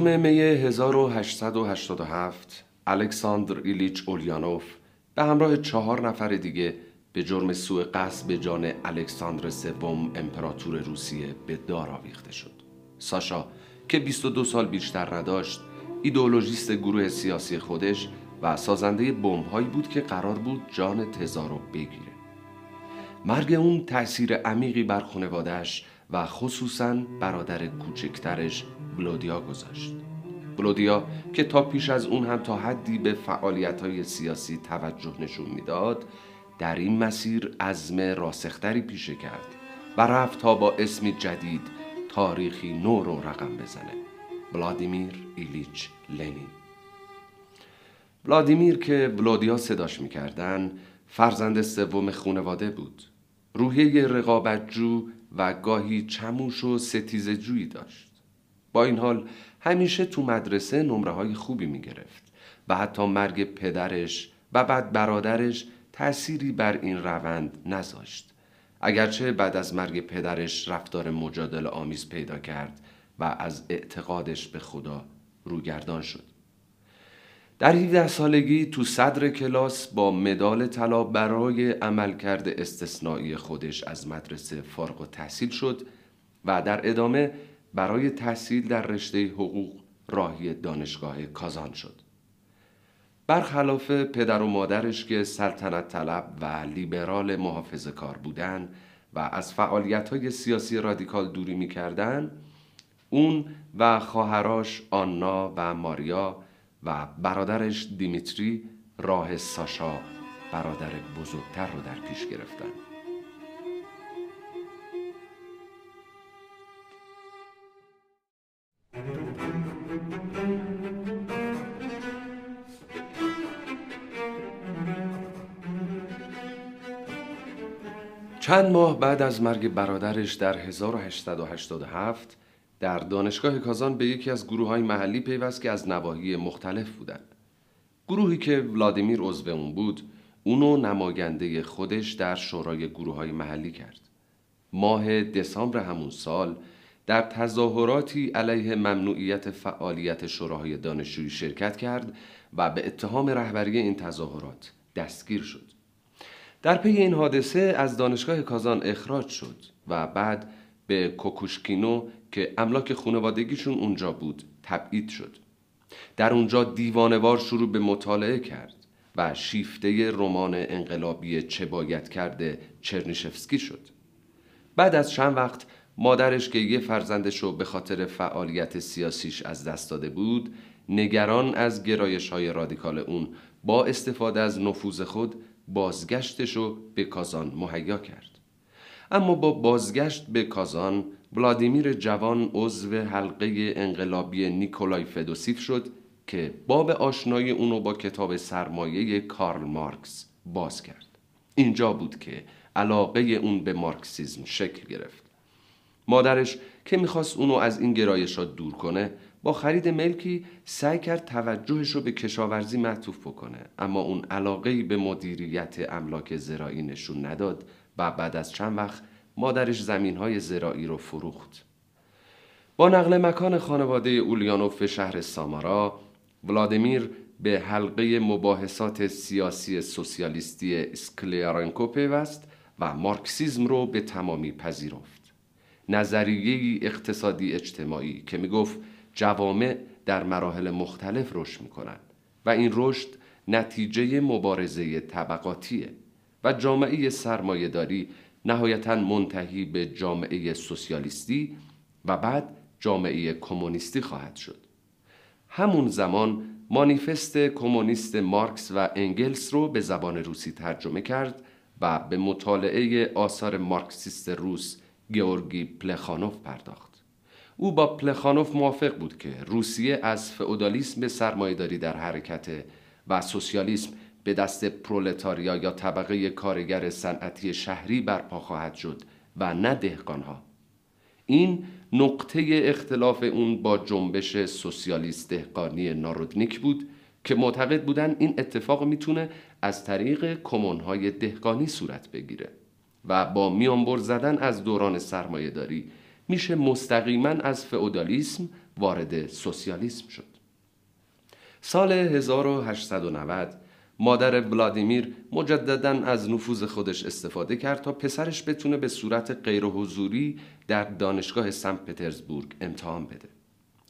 می 1887 الکساندر ایلیچ اولیانوف به همراه چهار نفر دیگه به جرم سوء قصد به جان الکساندر سوم امپراتور روسیه به دار آویخته شد. ساشا که 22 سال بیشتر نداشت، ایدئولوژیست گروه سیاسی خودش و سازنده بمب‌هایی بود که قرار بود جان تزارو بگیره. مرگ اون تأثیر عمیقی بر خانوادهش و خصوصا برادر کوچکترش بلودیا گذاشت. بلودیا که تا پیش از اون هم تا حدی به فعالیت های سیاسی توجه نشون می‌داد در این مسیر عزم راسختری پیشه کرد و رفت تا با اسمی جدید تاریخی نو رو رقم بزنه. ولادیمیر ایلیچ لنین. ولادیمیر که ولودیا صداش می‌کردن فرزند سوم خونواده بود. روحیه رقابتجو و گاهی چموش و ستیز جویی داشت. با این حال همیشه تو مدرسه نمره های خوبی می گرفت و حتی مرگ پدرش و بعد برادرش تأثیری بر این روند نذاشت. اگرچه بعد از مرگ پدرش رفتار مجادل آمیز پیدا کرد و از اعتقادش به خدا روگردان شد. در 17 سالگی تو صدر کلاس با مدال طلا برای عملکرد استثنایی خودش از مدرسه فارغ و تحصیل شد و در ادامه برای تحصیل در رشته حقوق راهی دانشگاه کازان شد. برخلاف پدر و مادرش که سلطنت طلب و لیبرال محافظ کار بودن و از فعالیت های سیاسی رادیکال دوری می کردن، اون و خواهراش آنا و ماریا و برادرش دیمیتری راه ساشا برادر بزرگتر رو در پیش گرفتن. چند ماه بعد از مرگ برادرش در 1887 در دانشگاه کازان به یکی از گروه های محلی پیوست که از نواحی مختلف بودند. گروهی که ولادیمیر عضو اون بود، اونو نماینده خودش در شورای گروه های محلی کرد. ماه دسامبر همون سال در تظاهراتی علیه ممنوعیت فعالیت شوراهای دانشجویی شرکت کرد و به اتهام رهبری این تظاهرات دستگیر شد. در پی این حادثه از دانشگاه کازان اخراج شد و بعد به کوکوشکینو که املاک خانوادگیشون اونجا بود تبعید شد. در اونجا دیوانوار شروع به مطالعه کرد و شیفته رمان انقلابی چه باید کرده چرنیشفسکی شد. بعد از چند وقت مادرش که یه فرزندش رو به خاطر فعالیت سیاسیش از دست داده بود نگران از گرایش های رادیکال اون. با استفاده از نفوذ خود بازگشتش رو به کازان مهیا کرد. اما با بازگشت به کازان ولادیمیر جوان عضو حلقه انقلابی نیکولای فدوسیف شد که باب آشنایی اونو با کتاب سرمایه کارل مارکس باز کرد. اینجا بود که علاقه اون به مارکسیزم شکل گرفت. مادرش که می‌خواست اونو از این گرایشات دور کنه با خرید ملکی سعی کرد توجهش رو به کشاورزی معطوف بکنه. اما اون علاقه به مدیریت املاک زراعی نشون نداد و بعد از چند وقت مادرش زمین های زراعی رو فروخت. با نقل مکان خانواده اولیانوف شهر سامارا ولادیمیر به حلقه مباحثات سیاسی سوسیالیستی اسکلیارنکو پیوست و مارکسیزم رو به تمامی پذیرفت. نظریه اقتصادی اجتماعی که می گفت جوامع در مراحل مختلف رشد می‌کنند و این رشد نتیجه مبارزه طبقاتیه و جامعه سرمایهداری نهایتا منتهی به جامعه سوسیالیستی و بعد جامعه کمونیستی خواهد شد. همون زمان مانیفست کمونیست مارکس و انگلس رو به زبان روسی ترجمه کرد و به مطالعه آثار مارکسیست روس گیورگی پلخانوف پرداخت. او با پلخانوف موافق بود که روسیه از فئودالیسم به سرمایهداری در حرکت و سوسیالیسم به دست پرولتاریا یا طبقه کارگر صنعتی شهری برپا خواهد شد و نه دهقانها. این نقطه اختلاف اون با جنبش سوسیالیست دهقانی نارودنیک بود که معتقد بودن این اتفاق می‌تونه از طریق کمونهای دهقانی صورت بگیره. و با میانبر زدن از دوران سرمایهداری میشه مستقیما از فئودالیسم وارد سوسیالیسم شد. سال 1890 مادر ولادیمیر مجددا از نفوذ خودش استفاده کرد تا پسرش بتونه به صورت غیر حضوری در دانشگاه سن پترزبورگ امتحان بده.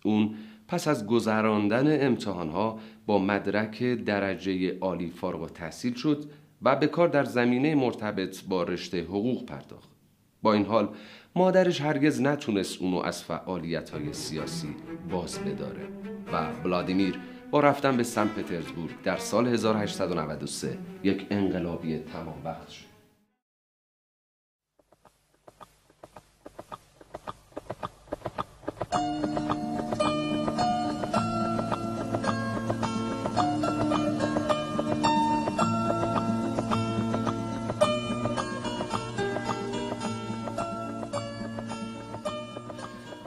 اون پس از گذراندن امتحانها با مدرک درجه عالی فارغ و تحصیل شد و به کار در زمینه مرتبط با رشته حقوق پرداخت. با این حال مادرش هرگز نتونست اونو از فعالیت های سیاسی باز بداره و ولادیمیر با رفتن به سن پترزبورگ در سال 1893 یک انقلابی تمام وقت شد.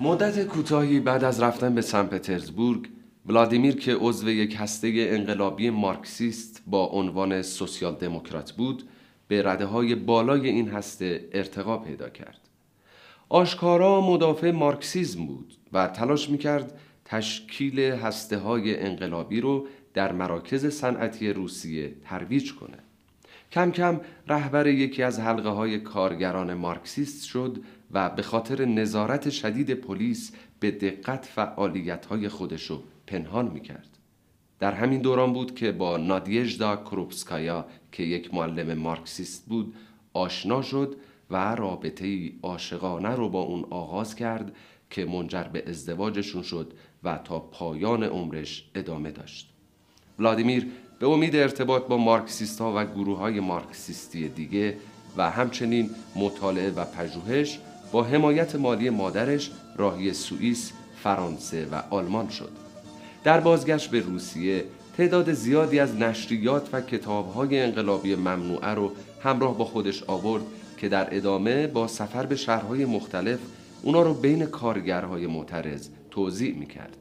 مدت کوتاهی بعد از رفتن به سن پترزبورگ ولادیمیر که عضو یک هسته انقلابی مارکسیست با عنوان سوسیال دموکرات بود به رده های بالای این هسته ارتقا پیدا کرد. آشکارا مدافع مارکسیزم بود و تلاش می‌کرد تشکیل هسته های انقلابی رو در مراکز صنعتی روسیه ترویج کنه. کم کم رهبر یکی از حلقه های کارگران مارکسیست شد و به خاطر نظارت شدید پلیس به دقت فعالیت های خودشو پنهان می‌کرد. در همین دوران بود که با نادیژدا کروپسکایا که یک معلم مارکسیست بود آشنا شد و رابطه عاشقانه رو با اون آغاز کرد که منجر به ازدواجشون شد و تا پایان عمرش ادامه داشت. ولادیمیر به امید ارتباط با مارکسیست ها و گروه های مارکسیستی دیگه و همچنین مطالعه و پژوهش با حمایت مالی مادرش راهی سوئیس، فرانسه و آلمان شد. در بازگشت به روسیه تعداد زیادی از نشریات و کتابهای انقلابی ممنوعه رو همراه با خودش آورد که در ادامه با سفر به شهرهای مختلف اونا رو بین کارگرهای معترض توضیح می‌کرد.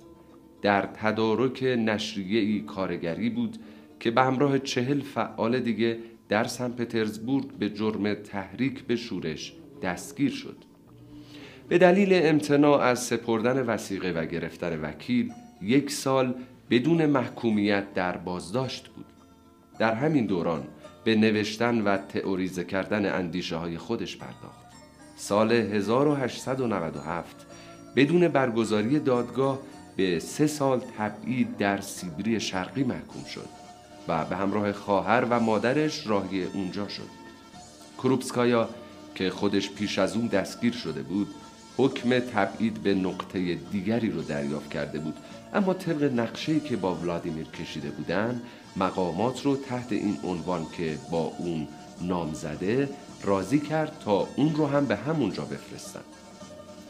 در تدارک نشریه کارگری بود که به همراه چهل فعال دیگه در سن پترزبورگ به جرم تحریک به شورش دستگیر شد. به دلیل امتناع از سپردن وسیقه و گرفتن وکیل یک سال بدون محکومیت در بازداشت بود. در همین دوران به نوشتن و تئوریزه کردن اندیشه های خودش پرداخت. سال 1897 بدون برگزاری دادگاه به سه سال تبعید در سیبری شرقی محکوم شد و به همراه خواهر و مادرش راهی اونجا شد. کروپسکایا که خودش پیش از اون دستگیر شده بود حکم تبعید به نقطه دیگری رو دریافت کرده بود اما طبق نقشه‌ای که با ولادیمیر کشیده بودن مقامات رو تحت این عنوان که با اون نام زده راضی کرد تا اون رو هم به همونجا بفرستن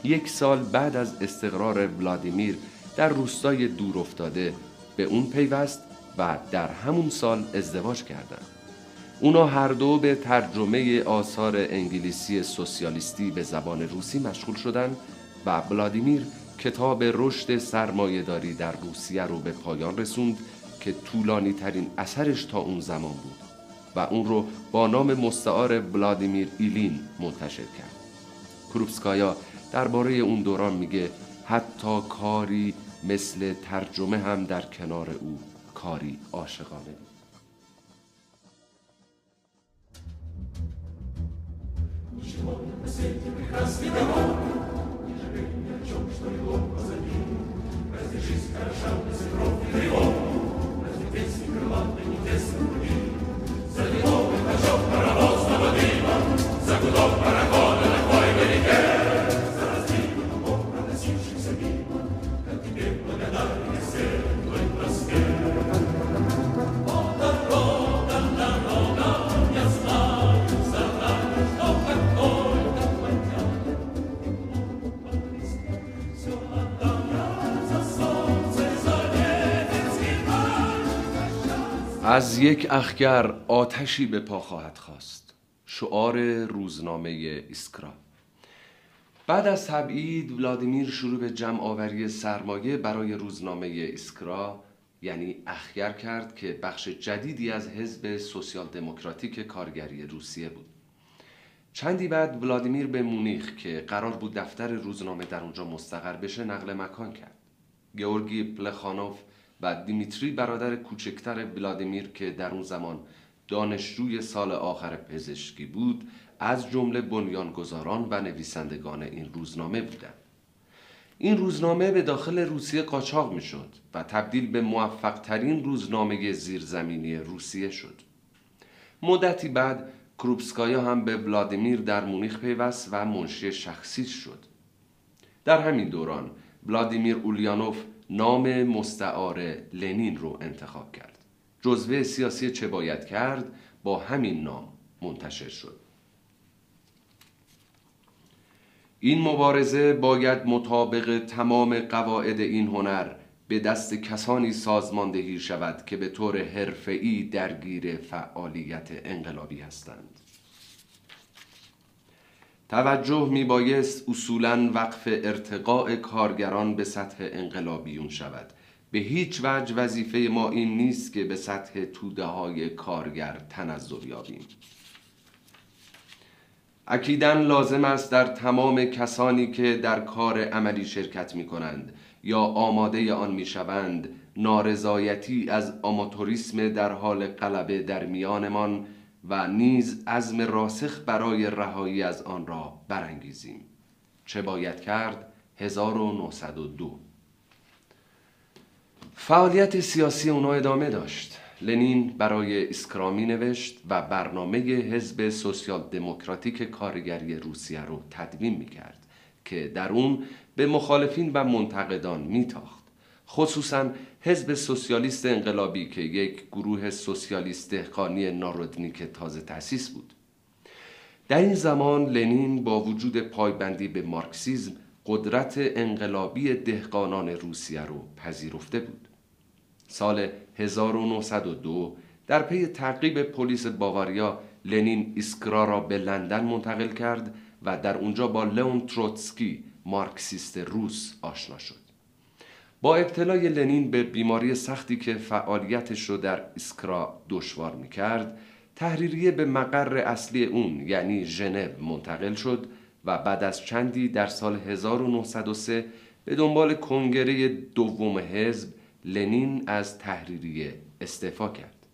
یک سال بعد از استقرار ولادیمیر در روستای دور افتاده به اون پیوست و در همون سال ازدواج کردند. اونا هر دو به ترجمه آثار انگلیسی سوسیالیستی به زبان روسی مشغول شدند و ولادیمیر کتاب رشد سرمایهداری در روسیه رو به پایان رسوند که طولانی ترین اثرش تا اون زمان بود و اون رو با نام مستعار ولادیمیر ایلین منتشر کرد. کروپسکایا درباره اون دوران میگه حتی کاری مثل ترجمه هم در کنار او کاری عاشقانه Ничего на свете прекрасней того, Не жалей ни о чем, что легло позади. Разве жизнь хороша без ветров и тревог? Разве песни крылатой небесной пути? За лиловый ножок паровозного дыма, За гудок паровозного از یک اخگر آتشی به پا خواهد خاست. شعار روزنامه ایسکرا بعد از تبعید ولادیمیر شروع به جمع آوری سرمایه برای روزنامه ایسکرا یعنی اخگر کرد که بخش جدیدی از حزب سوسیال دموکراتیک کارگری روسیه بود. چندی بعد ولادیمیر به مونیخ که قرار بود دفتر روزنامه در اونجا مستقر بشه نقل مکان کرد. گورگی پلخانوف و دیمیتری برادر کوچکتر ولادیمیر که در اون زمان دانشجوی سال آخر پزشکی بود از جمله بنیانگذاران و نویسندگان این روزنامه بودند. این روزنامه به داخل روسیه قاچاق می‌شد و تبدیل به موفق ترین روزنامه زیرزمینی روسیه شد. مدتی بعد کروپسکایا هم به ولادیمیر در مونیخ پیوست و منشی شخصی شد. در همین دوران ولادیمیر اولیانوف نام مستعار لنین رو انتخاب کرد. جزوه سیاسی چه باید کرد؟ با همین نام منتشر شد. این مبارزه باید مطابق تمام قواعد این هنر به دست کسانی سازماندهی شود که به طور حرفه‌ای درگیر فعالیت انقلابی هستند. توجه می بایست اصولا وقف ارتقاء کارگران به سطح انقلابیون شود. به هیچ وجه وظیفه ما این نیست که به سطح توده های کارگر تنزل یابیم. اکیدا لازم است در تمام کسانی که در کار عملی شرکت می کنند یا آماده آن می شوند نارضایتی از آماتوریسم در حال غلبه در میانمان و نیز عزم راسخ برای رهایی از آن را برانگیزیم. چه باید کرد؟ 1902 فعالیت سیاسی اونا ادامه داشت. لنین برای اسکرامی نوشت و برنامه حزب سوسیال دموکراتیک کارگری روسیه رو تدوین می کرد که در اون به مخالفین و منتقدان میتاخت خصوصا حزب سوسیالیست انقلابی که یک گروه سوسیالیست دهقانی نارودنیک تازه تأسیس بود. در این زمان لنین با وجود پایبندی به مارکسیزم قدرت انقلابی دهقانان روسیه رو پذیرفته بود. سال 1902 در پی تعقیب پلیس باواریا لنین ایسکرا را به لندن منتقل کرد و در اونجا با لئون تروتسکی مارکسیست روس آشنا شد. با ابتلای لنین به بیماری سختی که فعالیتش رو در ایسکرا دشوار می کرد تحریریه به مقر اصلی اون یعنی ژنو منتقل شد و بعد از چندی در سال 1903 به دنبال کنگره دوم حزب لنین از تحریریه استعفا کرد.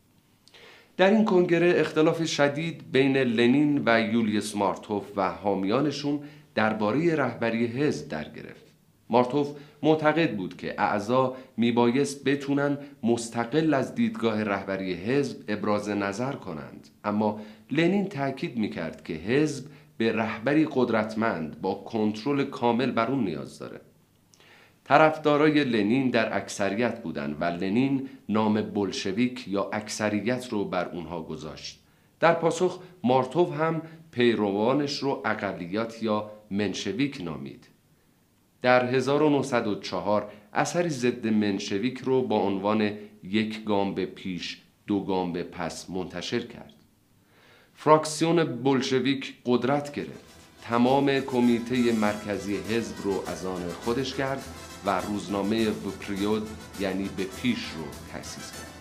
در این کنگره اختلاف شدید بین لنین و یولیوس مارتوف و حامیانشون درباره رهبری حزب در گرفت. مارتوف معتقد بود که اعضا میبایست بتونن مستقل از دیدگاه رهبری حزب ابراز نظر کنند. اما لنین تاکید می‌کرد که حزب به رهبری قدرتمند با کنترل کامل بر اون نیاز داره. طرفدارای لنین در اکثریت بودند و لنین نام بلشویک یا اکثریت رو بر اونها گذاشت. در پاسخ مارتوف هم پیروانش رو اقلیت یا منشویک نامید. در 1904 اثری ضد منشویک رو با عنوان یک گام به پیش دو گام به پس منتشر کرد. فراکسیون بلشویک قدرت گرفت. تمام کمیته مرکزی حزب رو از آن خودش کرد و روزنامه بپریود یعنی به پیش رو تأسیس کرد.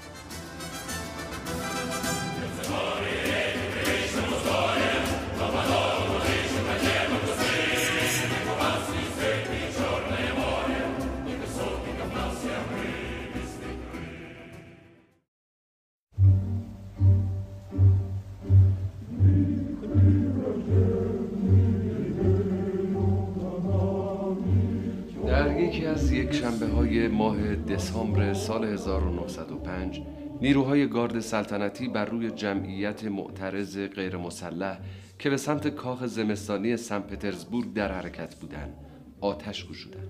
ماه دسامبر سال 1905 نیروهای گارد سلطنتی بر روی جمعیت معترض غیر مسلح که به سمت کاخ زمستانی سن پترزبورگ در حرکت بودند آتش گشودند.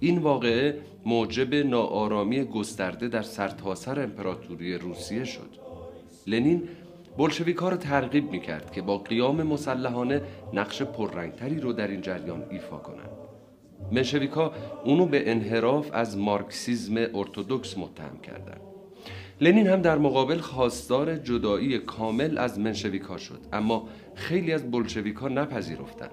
این واقعه موجب ناآرامی گسترده در سرتاسر امپراتوری روسیه شد. لنین بلشویکا را ترغیب می کرد که با قیام مسلحانه نقش پررنگتری رو در این جریان ایفا کنند. منشویکا اونو به انحراف از مارکسیزم ارتودکس متهم کردند. لنین هم در مقابل خواستار جدایی کامل از منشویکا شد اما خیلی از بلشویکا نپذیرفتند.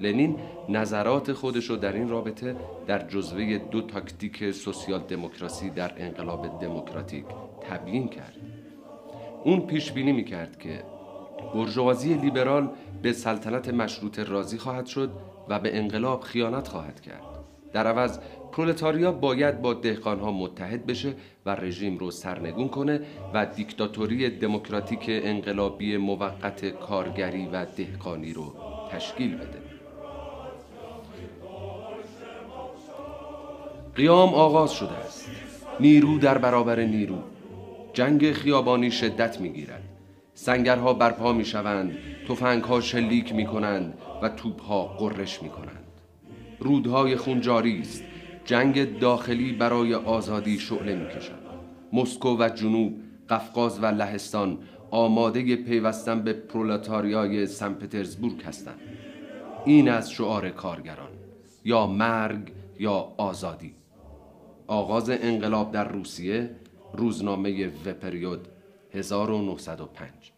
لنین نظرات خودش رو در این رابطه در جزوه دو تاکتیک سوسیال دموکراسی در انقلاب دموکراتیک تبیین کرد. اون پیش بینی می کرد که برجوازی لیبرال به سلطنت مشروط راضی خواهد شد و به انقلاب خیانت خواهد کرد. در عوض پرولتاریا باید با دهقانها متحد بشه و رژیم رو سرنگون کنه و دیکتاتوری دموکراتیک انقلابی موقت کارگری و دهقانی رو تشکیل بده. قیام آغاز شده است. نیرو در برابر نیرو. جنگ خیابانی شدت می‌گیرد. سنگرها برپا می شوند ها شلیک می کنند و توپها قررش می کنند رودهای خون جاری است جنگ داخلی برای آزادی شعله می کشند مسکو و جنوب قفقاز و لهستان آماده پیوستن به پرولتاریای سن پترزبورگ هستند. این از شعار کارگران یا مرگ یا آزادی. آغاز انقلاب در روسیه روزنامه وپریود 1905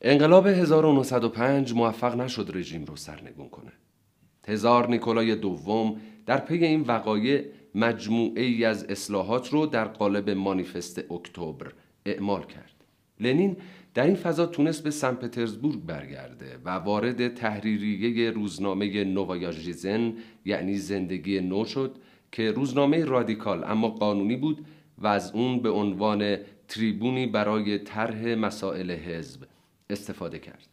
انقلاب 1905 موفق نشد رژیم رو سرنگون کنه. تزار نیکولای دوم در پی این وقایع مجموعه ای از اصلاحات رو در قالب مانیفست اکتبر اعمال کرد. لنین در این فضا تونست به سن پترزبورگ برگرده و وارد تحریریه روزنامه نووایا ژیزن یعنی زندگی نو شد که روزنامه رادیکال اما قانونی بود و از اون به عنوان تریبونی برای طرح مسائل حزب استفاده کرد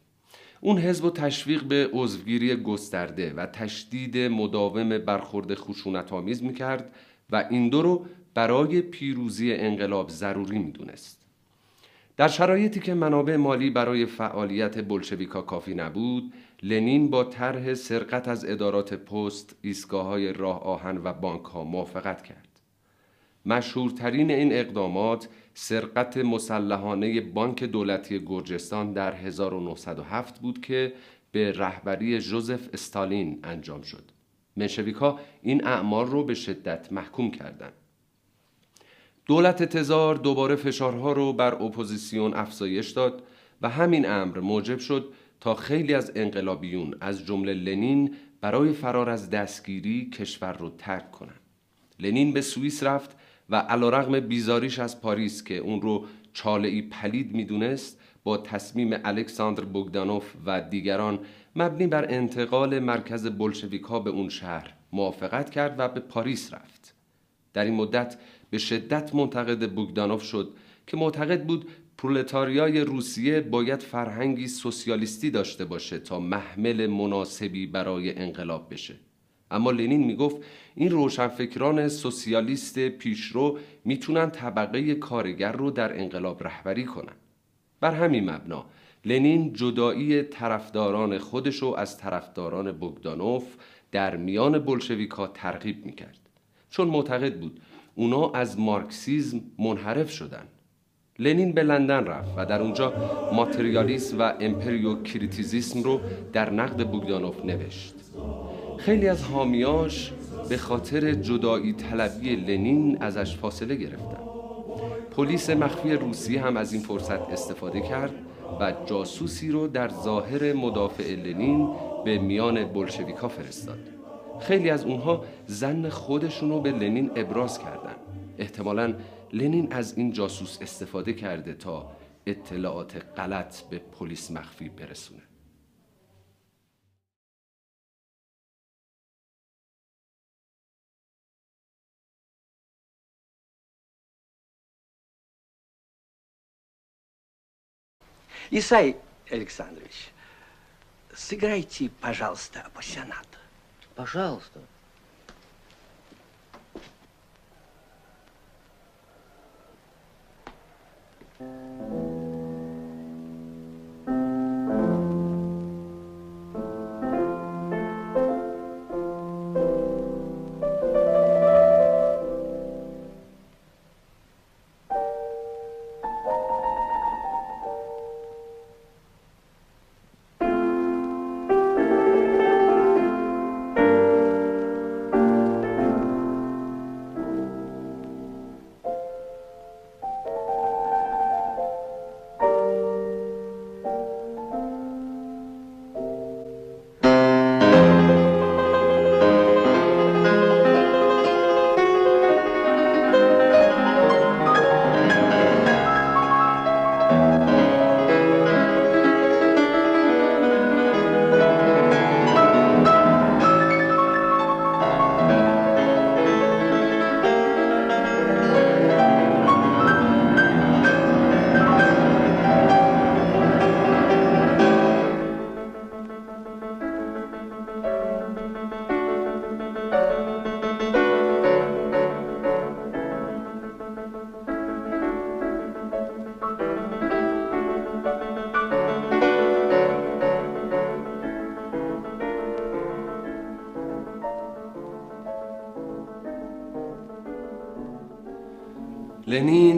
اون حزب و تشویق به عضوگیری گسترده و تشدید مداوم برخورد خشونت آمیز می کرد و این دو رو برای پیروزی انقلاب ضروری می دونست. در شرایطی که منابع مالی برای فعالیت بلشویکا کافی نبود لنین با طرح سرقت از ادارات پست ایستگاه های راه آهن و بانک ها موافقت کرد مشهورترین این اقدامات سرقت مسلحانه بانک دولتی گرجستان در 1907 بود که به رهبری جوزف استالین انجام شد. منشویک این اعمال رو به شدت محکوم کردند. دولت تزار دوباره فشارها رو بر اپوزیسیون افزایش داد و همین امر موجب شد تا خیلی از انقلابیون از جمله لنین برای فرار از دستگیری کشور رو ترک کنند. لنین به سوئیس رفت و علیرغم بیزاریش از پاریس که اون رو چاله پلید می‌دونست با تصمیم الکساندر بوگدانوف و دیگران مبنی بر انتقال مرکز بلشویک به اون شهر موافقت کرد و به پاریس رفت. در این مدت به شدت منتقد بوگدانوف شد که معتقد بود پرولتاریای روسیه باید فرهنگی سوسیالیستی داشته باشه تا محمل مناسبی برای انقلاب بشه. اما لنین می‌گفت این روشنفکران سوسیالیست پیشرو می‌تونن طبقه کارگر رو در انقلاب رهبری کنن. بر همین مبنا لنین جدایی طرفداران خودشو از طرفداران بوگدانوف در میان بلشویکا ترغیب می‌کرد. چون معتقد بود اونا از مارکسیزم منحرف شدن. لنین به لندن رفت و در اونجا ماتریالیسم و امپریو کریتیزیسم رو در نقد بوگدانوف نوشت. خیلی از حامیاش به خاطر جدایی طلبی لنین ازش فاصله گرفتن. پلیس مخفی روسی هم از این فرصت استفاده کرد و جاسوسی رو در ظاهر مدافع لنین به میان بلشویکا فرستاد. خیلی از اونها زن خودشون رو به لنین ابراز کردن. احتمالا لنین از این جاسوس استفاده کرده تا اطلاعات غلط به پلیس مخفی برسونه. Исай Александрович, сыграйте, пожалуйста, апассионат. Пожалуйста.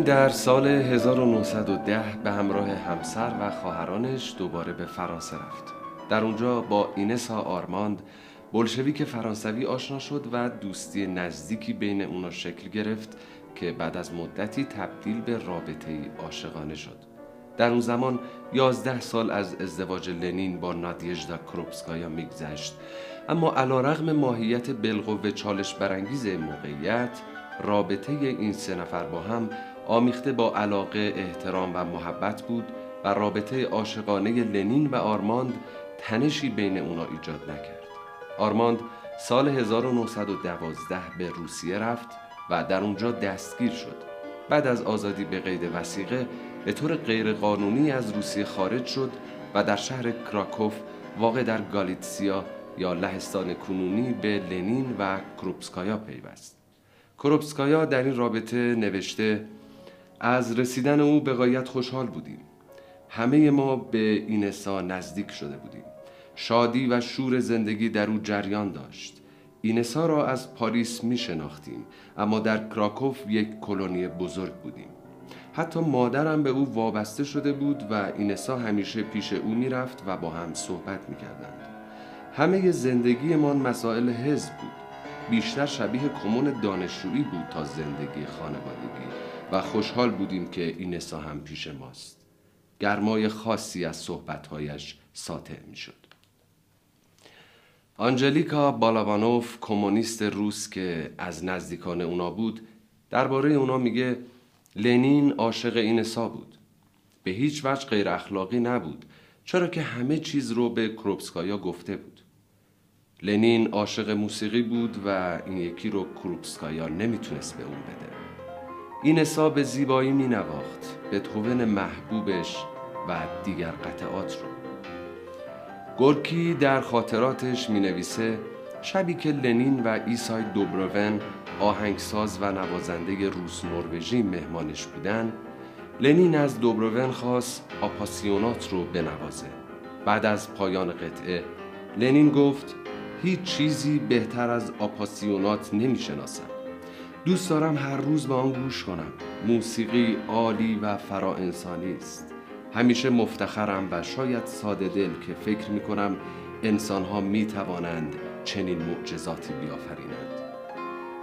در سال 1910 به همراه همسر و خواهرانش دوباره به فرانسه رفت. در اونجا با اینسا آرماند بلشویک فرانسوی آشنا شد و دوستی نزدیکی بین اونا شکل گرفت که بعد از مدتی تبدیل به رابطه عاشقانه شد. در اون زمان یازده سال از ازدواج لنین با نادیژدا کروپسکایا میگذشت اما علا رغم ماهیت بالقوه چالش برانگیز موقعیت رابطه این سه نفر با هم آمیخته با علاقه، احترام و محبت بود و رابطه عاشقانه لنین و آرماند تنشی بین اونا ایجاد نکرد. آرماند سال 1912 به روسیه رفت و در اونجا دستگیر شد. بعد از آزادی به قید وسیقه به طور غیرقانونی از روسیه خارج شد و در شهر کراکوف واقع در گالیتسیا یا لهستان کنونی به لنین و کروپسکایا پیوست. کروپسکایا در این رابطه نوشته از رسیدن او به قایت خوشحال بودیم. همه ما به اینسا نزدیک شده بودیم. شادی و شور زندگی در او جریان داشت. اینسا را از پاریس می شناختیم اما در کراکوف یک کلونی بزرگ بودیم. حتی مادرم به او وابسته شده بود و اینسا همیشه پیش او می‌رفت و با هم صحبت می کردند. همه زندگیمان مسائل حزب بود. بیشتر شبیه کمون دانشجویی بود تا زندگی خانوادگی و خوشحال بودیم که اینسا هم پیش ماست. گرمای خاصی از صحبتهایش ساطع می شد. آنجلیکا بالابانوف کمونیست روس که از نزدیکان اونا بود درباره اونا میگه لنین عاشق اینسا بود به هیچ وجه غیر اخلاقی نبود چرا که همه چیز رو به کروپسکایا گفته بود لنین عاشق موسیقی بود و این یکی رو کروپسکایا نمی‌تونست به اون بده اینسا به زیبایی مینواخت به توون محبوبش و دیگر قطعات رو. گورکی در خاطراتش می نویسه شبی که لنین و ایسای دوبروون آهنگساز و نوازنده روس نروژی مهمانش بودن لنین از دوبروون خواست آپاسیونات رو بنوازه. بعد از پایان قطعه لنین گفت هیچ چیزی بهتر از آپاسیونات نمی شناسم. دوست دارم هر روز به آن گوش کنم. موسیقی عالی و فرا انسانی است. همیشه مفتخرم و شاید ساده دل که فکر می کنم انسان ها می توانند چنین معجزاتی بیافرینند.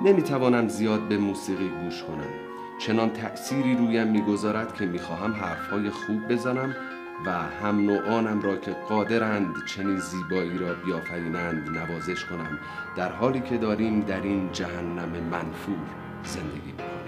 نمی توانم زیاد به موسیقی گوش کنم. چنان تأثیری رویم می‌گذارد که می‌خواهم حرفهای خوب بزنم و هم نوعانم را که قادرند چنین زیبایی را بیافرینند نوازش کنم در حالی که داریم در این جهنم منفور زندگی می‌کنیم.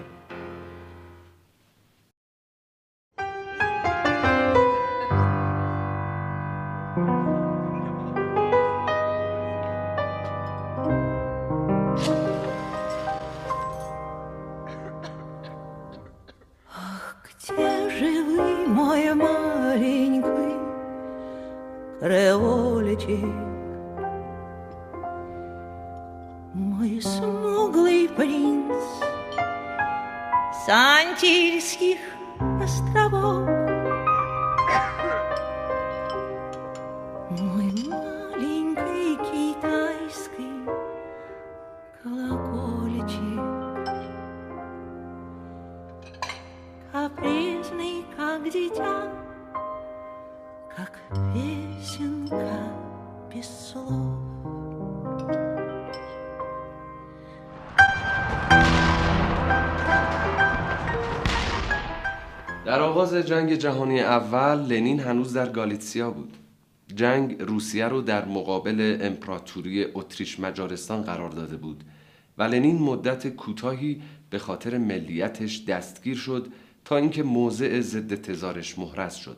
reolici جنگ جهانی اول لنین هنوز در گالیتسیا بود. جنگ روسیه رو در مقابل امپراتوری اتریش مجارستان قرار داده بود و لنین مدت کوتاهی به خاطر ملیتش دستگیر شد تا اینکه موضع ضد تزارش محرز شد.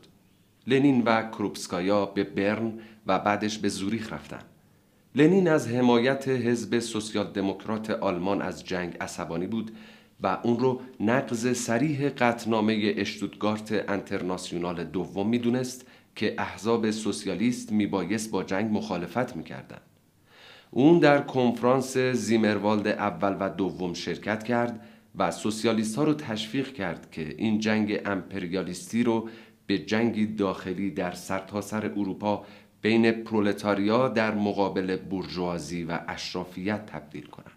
لنین و کروپسکایا به برن و بعدش به زوریخ رفتن. لنین از حمایت حزب سوسیال دموکرات آلمان از جنگ عصبانی بود و اون رو نقض سریح قطنامه اشتودگارت انترناسیونال دوم می‌دونست که احزاب سوسیالیست میبایست با جنگ مخالفت می‌کردن. اون در کنفرانس زیمروالد اول و دوم شرکت کرد و سوسیالیست ها رو تشویق کرد که این جنگ امپریالیستی رو به جنگی داخلی در سرتاسر سر اروپا بین پرولتاریا در مقابل برجوازی و اشرافیت تبدیل کنند.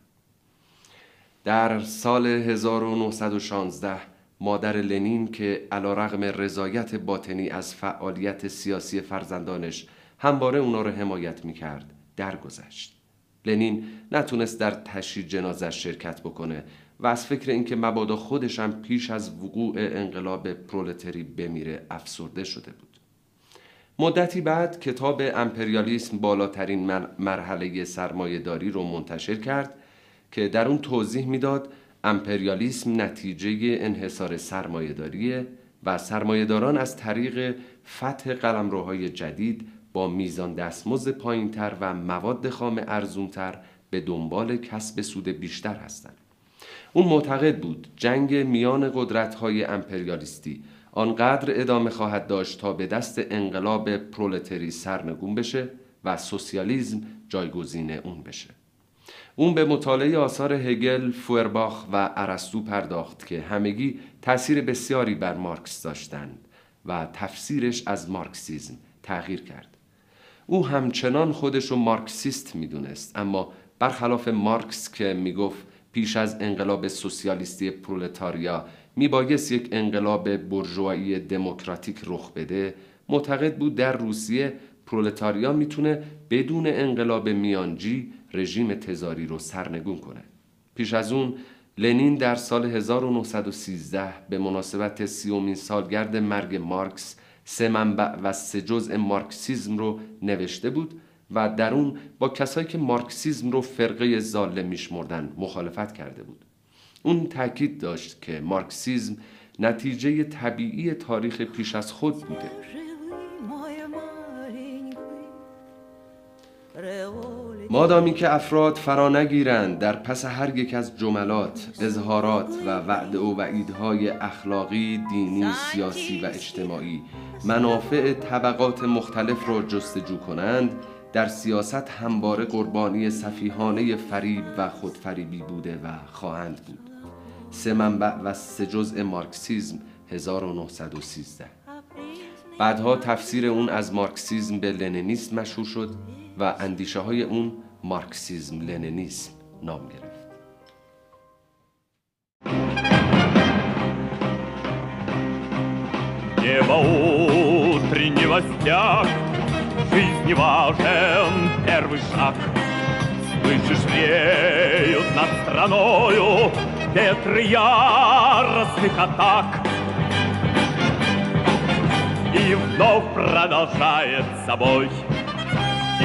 در سال 1916 مادر لنین که علا رغم رضایت باطنی از فعالیت سیاسی فرزندانش همواره اونا رو حمایت می‌کرد درگذشت. لنین نتونست در تشییع جنازش شرکت بکنه و از فکر اینکه مبادا خودش هم پیش از وقوع انقلاب پرولتری بمیره افسرده شده بود. مدتی بعد کتاب امپریالیسم بالاترین مرحله سرمایهداری رو منتشر کرد که در اون توضیح می‌داد امپریالیسم نتیجه انحصار سرمایهداریه و سرمایهداران از طریق فتح قلمروهای جدید با میزان دستمزد پایینتر و مواد خام ارزونتر به دنبال کسب سود بیشتر هستند. اون معتقد بود جنگ میان قدرت‌های امپریالیستی آنقدر ادامه خواهد داشت تا به دست انقلاب پرولتری سرنگون بشه و سوسیالیزم جایگزین اون بشه. اون به مطالعه آثار هگل، فورباخ و ارسطو پرداخت که همگی تاثیر بسیاری بر مارکس داشتند و تفسیرش از مارکسیزم تغییر کرد. او همچنان خودش رو مارکسیست می‌دونست اما برخلاف مارکس که می‌گفت پیش از انقلاب سوسیالیستی پرولتاریا میبایست یک انقلاب برجوایی دموکراتیک رخ بده معتقد بود در روسیه پرولتاریا می‌تونه بدون انقلاب میانجی رژیم تزاری رو سرنگون کنه. پیش از اون لنین در سال 1913 به مناسبت سیومین سالگرد مرگ مارکس سه منبع و سه جزء مارکسیزم رو نوشته بود و در اون با کسایی که مارکسیزم رو فرقه ضاله میشمردن مخالفت کرده بود. اون تاکید داشت که مارکسیزم نتیجه طبیعی تاریخ پیش از خود بوده. مادامی که افراد فرا نگیرند در پس هر یک از جملات، اظهارات و وعد و وعیدهای اخلاقی، دینی، سیاسی و اجتماعی منافع طبقات مختلف را جستجو کنند در سیاست همواره قربانی صفیحانه فریب و خودفریبی بوده و خواهند بود. سه منبع و سه جزء مارکسیزم 1913 بعدها تفسیر اون از مارکسیزم به لنینیسم مشهور شد. و اندیشه های اون مارکسیزم لنینیسم نام گرفت Небо утреннего стяг жизни важен первый шаг. Слышишь, веют над страною ветры яростных атак. И вновь продолжает собой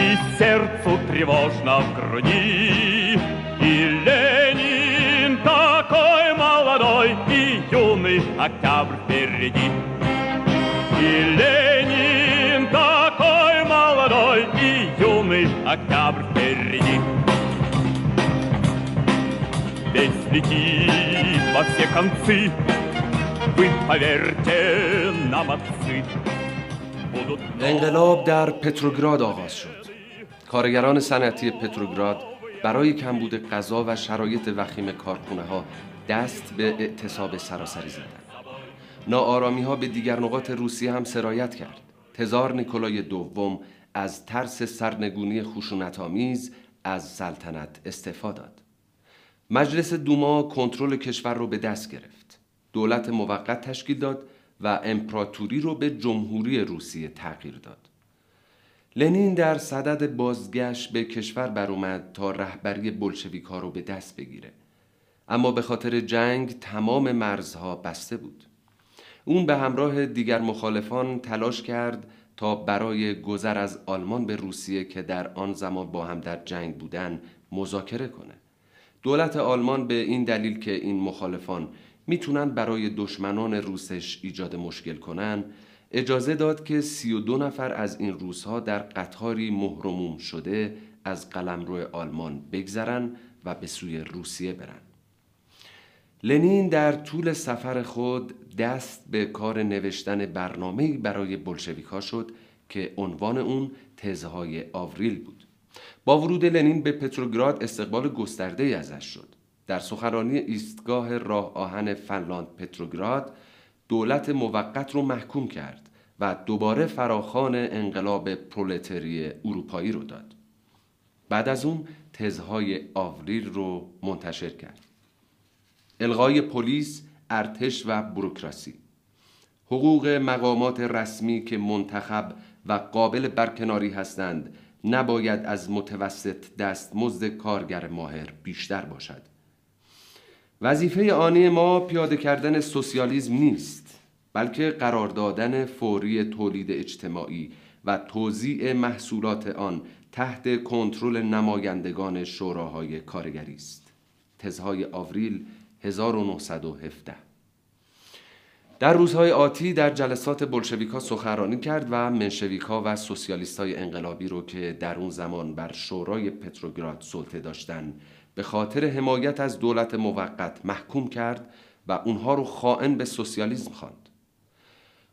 И сердцу тревожно в груди И Ленин такой молодой И юный октябрь впереди И Ленин такой молодой И юный октябрь впереди Весь летит во все концы Вы поверьте нам, отцы انقلاب در پتروگراد آغاز شد کارگران صنعتی پتروگراد برای کمبود غذا و شرایط وخیم کارخونه ها دست به اعتصاب سراسری زدند. ناآرامی ها به دیگر نقاط روسیه هم سرایت کرد. تزار نیکولای دوم از ترس سرنگونی خشونت آمیز از سلطنت استفاده داد. مجلس دوما کنترل کشور رو به دست گرفت. دولت موقت تشکیل داد و امپراتوری رو به جمهوری روسیه تغییر داد. لنین در صدد بازگشت به کشور بر اومد تا رهبری بلشویکا رو به دست بگیره. اما به خاطر جنگ تمام مرزها بسته بود. اون به همراه دیگر مخالفان تلاش کرد تا برای گذر از آلمان به روسیه که در آن زمان با هم در جنگ بودن مذاکره کنه. دولت آلمان به این دلیل که این مخالفان می‌تونن برای دشمنان روسش ایجاد مشکل کنن اجازه داد که سی و دو نفر از این روسها در قطاری مهرموم شده از قلمرو آلمان بگذرن و به سوی روسیه برن. لنین در طول سفر خود دست به کار نوشتن برنامه برای بلشویکا شد که عنوان اون تزهای آوریل بود. با ورود لنین به پتروگراد استقبال گسترده ازش شد. در سخنرانی ایستگاه راه آهن فنلاند پتروگراد دولت موقت رو محکوم کرد. و دوباره فراخان انقلاب پرولتری اروپایی رو داد. بعد از اون تزهای آوریل رو منتشر کرد. الغای پلیس، ارتش و بروکراسی. حقوق مقامات رسمی که منتخب و قابل برکناری هستند نباید از متوسط دستمزد کارگر ماهر بیشتر باشد. وظیفه آنی ما پیاده کردن سوسیالیسم نیست. بلکه قرار دادن فوری تولید اجتماعی و توزیع محصولات آن تحت کنترل نمایندگان شوراهای کارگری است. تزهای آوریل 1917 در روزهای آتی در جلسات بلشویکا سخنرانی کرد و منشویکا و سوسیالیست های انقلابی رو که در اون زمان بر شورای پتروگراد سلطه داشتند به خاطر حمایت از دولت موقت محکوم کرد و اونها رو خائن به سوسیالیسم خواند.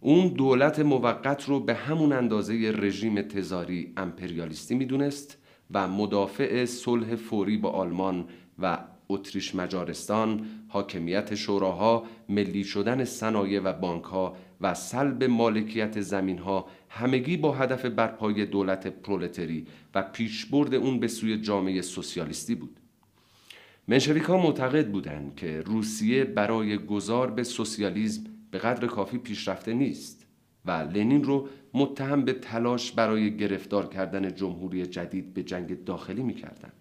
اون دولت موقت رو به همون اندازه رژیم تزاری امپریالیستی می‌دونست و مدافع صلح فوری با آلمان و اتریش مجارستان، حاکمیت شوراها، ملی شدن صنایع و بانکها و سلب مالکیت زمینها همگی با هدف برپای دولت پرولتری و پیشبرد اون به سوی جامعه سوسیالیستی بود. منشویک معتقد بودند که روسیه برای گذار به سوسیالیسم به قدر کافی پیشرفته نیست و لنین رو متهم به تلاش برای گرفتار کردن جمهوری جدید به جنگ داخلی می‌کردند.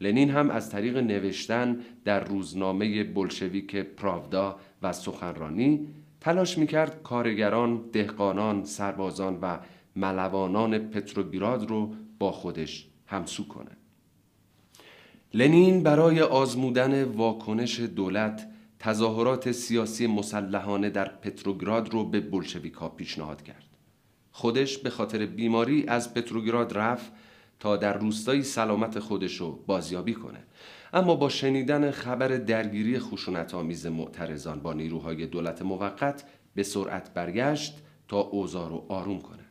لنین هم از طریق نوشتن در روزنامه بلشویک پراودا و سخنرانی تلاش می‌کرد کارگران، دهقانان، سربازان و ملوانان پتروگراد رو با خودش همسو کنه. لنین برای آزمودن واکنش دولت تظاهرات سیاسی مسلحانه در پتروگراد رو به بلشویکا پیشنهاد کرد. خودش به خاطر بیماری از پتروگراد رفت تا در روستایی سلامت خودش رو بازیابی کنه اما با شنیدن خبر درگیری خشونت آمیز معترضان با نیروهای دولت موقت به سرعت برگشت تا اوضاع رو آروم کنه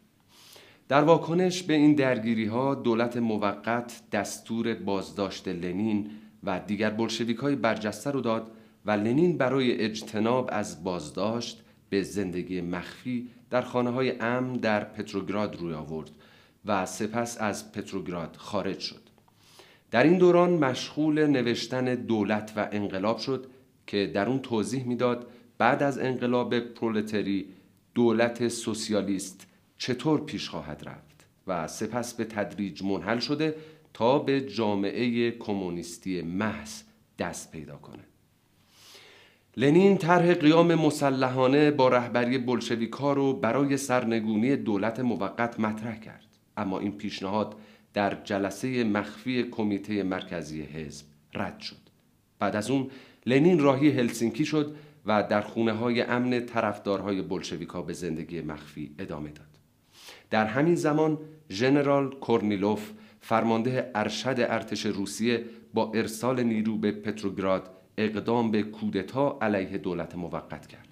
در واکنش به این درگیری ها دولت موقت دستور بازداشت لنین و دیگر بلشویک های برجسته رو داد و لنین برای اجتناب از بازداشت به زندگی مخفی در خانه های امن در پتروگراد روی آورد و سپس از پتروگراد خارج شد. در این دوران مشغول نوشتن دولت و انقلاب شد که در اون توضیح می‌داد بعد از انقلاب پرولتری دولت سوسیالیست چطور پیش خواهد رفت و سپس به تدریج منحل شده تا به جامعه کمونیستی محض دست پیدا کنه. لنین طرح قیام مسلحانه با رهبری بلشویکا رو برای سرنگونی دولت موقت مطرح کرد. اما این پیشنهاد در جلسه مخفی کمیته مرکزی حزب رد شد بعد از اون لنین راهی هلسینکی شد و در خونه های امن طرفدارهای بلشویکا به زندگی مخفی ادامه داد در همین زمان ژنرال کورنیلوف فرمانده ارشد ارتش روسیه با ارسال نیرو به پتروگراد اقدام به کودتا علیه دولت موقت کرد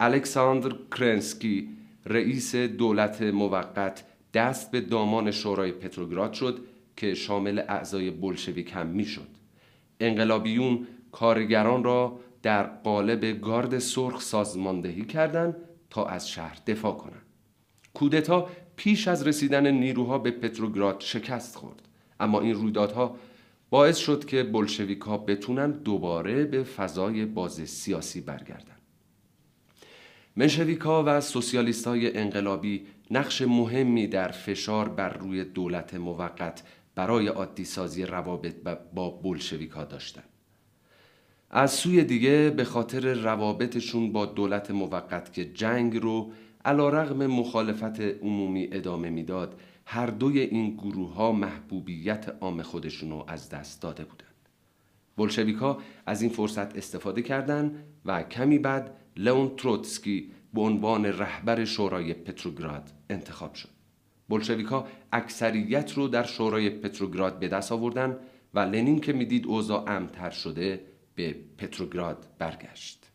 الکساندر کرنسکی رئیس دولت موقت دست به دامان شورای پتروگراد شد که شامل اعضای بلشویک هم می‌شد. انقلابیون کارگران را در قالب گارد سرخ سازماندهی کردند تا از شهر دفاع کنند. کودتا پیش از رسیدن نیروها به پتروگراد شکست خورد اما این رویدادها باعث شد که بلشویکا بتونن دوباره به فضای باز سیاسی برگردند. منشویکا و سوسیالیست های انقلابی نقش مهمی در فشار بر روی دولت موقت برای عادی سازی روابط با بولشویکا داشتند. از سوی دیگه به خاطر روابطشون با دولت موقت که جنگ رو علا رغم مخالفت عمومی ادامه می‌داد هر دوی این گروه ها محبوبیت عام خودشون رو از دست داده بودند. بلشویکا از این فرصت استفاده کردند و کمی بعد لئون تروتسکی به عنوان رهبر شورای پتروگراد انتخاب شد. بلشویکا اکثریت رو در شورای پتروگراد به دست آوردن و لنین که می‌دید اوضاع امتر شده به پتروگراد برگشت.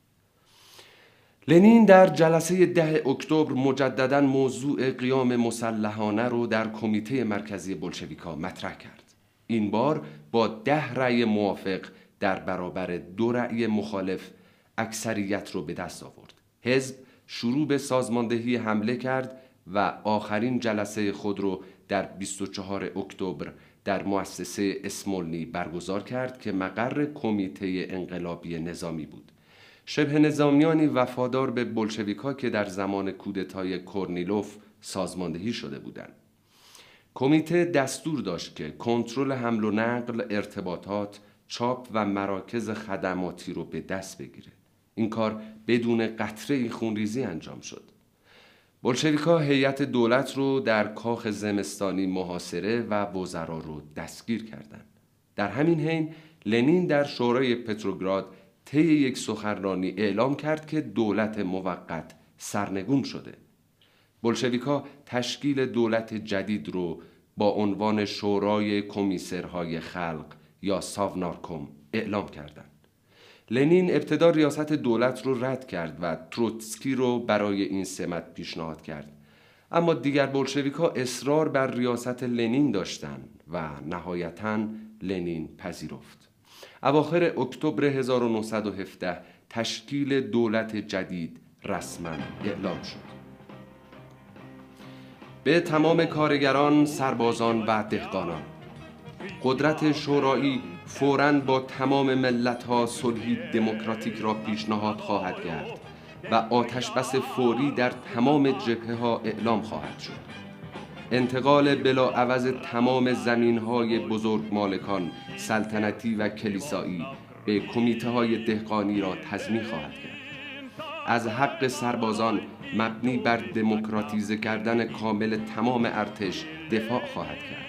لنین در جلسه ده اکتبر مجددا موضوع قیام مسلحانه رو در کمیته مرکزی بلشویکا مطرح کرد. این بار با ده رأی موافق در برابر دو رأی مخالف اکثریت رو به دست آورد. حزب شروع به سازماندهی حمله کرد و آخرین جلسه خود را در 24 اکتبر در مؤسسه اسمولنی برگزار کرد که مقر کمیته انقلابی نظامی بود شبه نظامیانی وفادار به بلشویکا که در زمان کودتای کورنیلوف سازماندهی شده بودند. کمیته دستور داشت که کنترل حمل و نقل ارتباطات چاپ و مراکز خدماتی رو به دست بگیره. این کار بدون قطره خونریزی انجام شد. بلشویکا هیئت دولت رو در کاخ زمستانی محاصره و وزرا رو دستگیر کردند. در همین حین لنین در شورای پتروگراد طی یک سخنرانی اعلام کرد که دولت موقت سرنگون شده بلشویکا تشکیل دولت جدید رو با عنوان شورای کمیسرهای خلق یا ساونارکوم اعلام کردند. لنین ابتدا ریاست دولت رو رد کرد و تروتسکی رو برای این سمت پیشنهاد کرد. اما دیگر بلشویکا اصرار بر ریاست لنین داشتند و نهایتا لنین پذیرفت. اواخر اکتبر 1917 تشکیل دولت جدید رسما اعلام شد. به تمام کارگران، سربازان و دهقانان قدرت شورایی فوراً با تمام ملت ها صلحی دموکراتیک را پیشنهاد خواهد کرد و آتش بس فوری در تمام جبهه ها اعلام خواهد شد انتقال بلا عوض تمام زمین های بزرگ مالکان سلطنتی و کلیسایی به کمیته های دهقانی را تضمین خواهد کرد. از حق سربازان مبنی بر دموکراتیزه کردن کامل تمام ارتش دفاع خواهد کرد.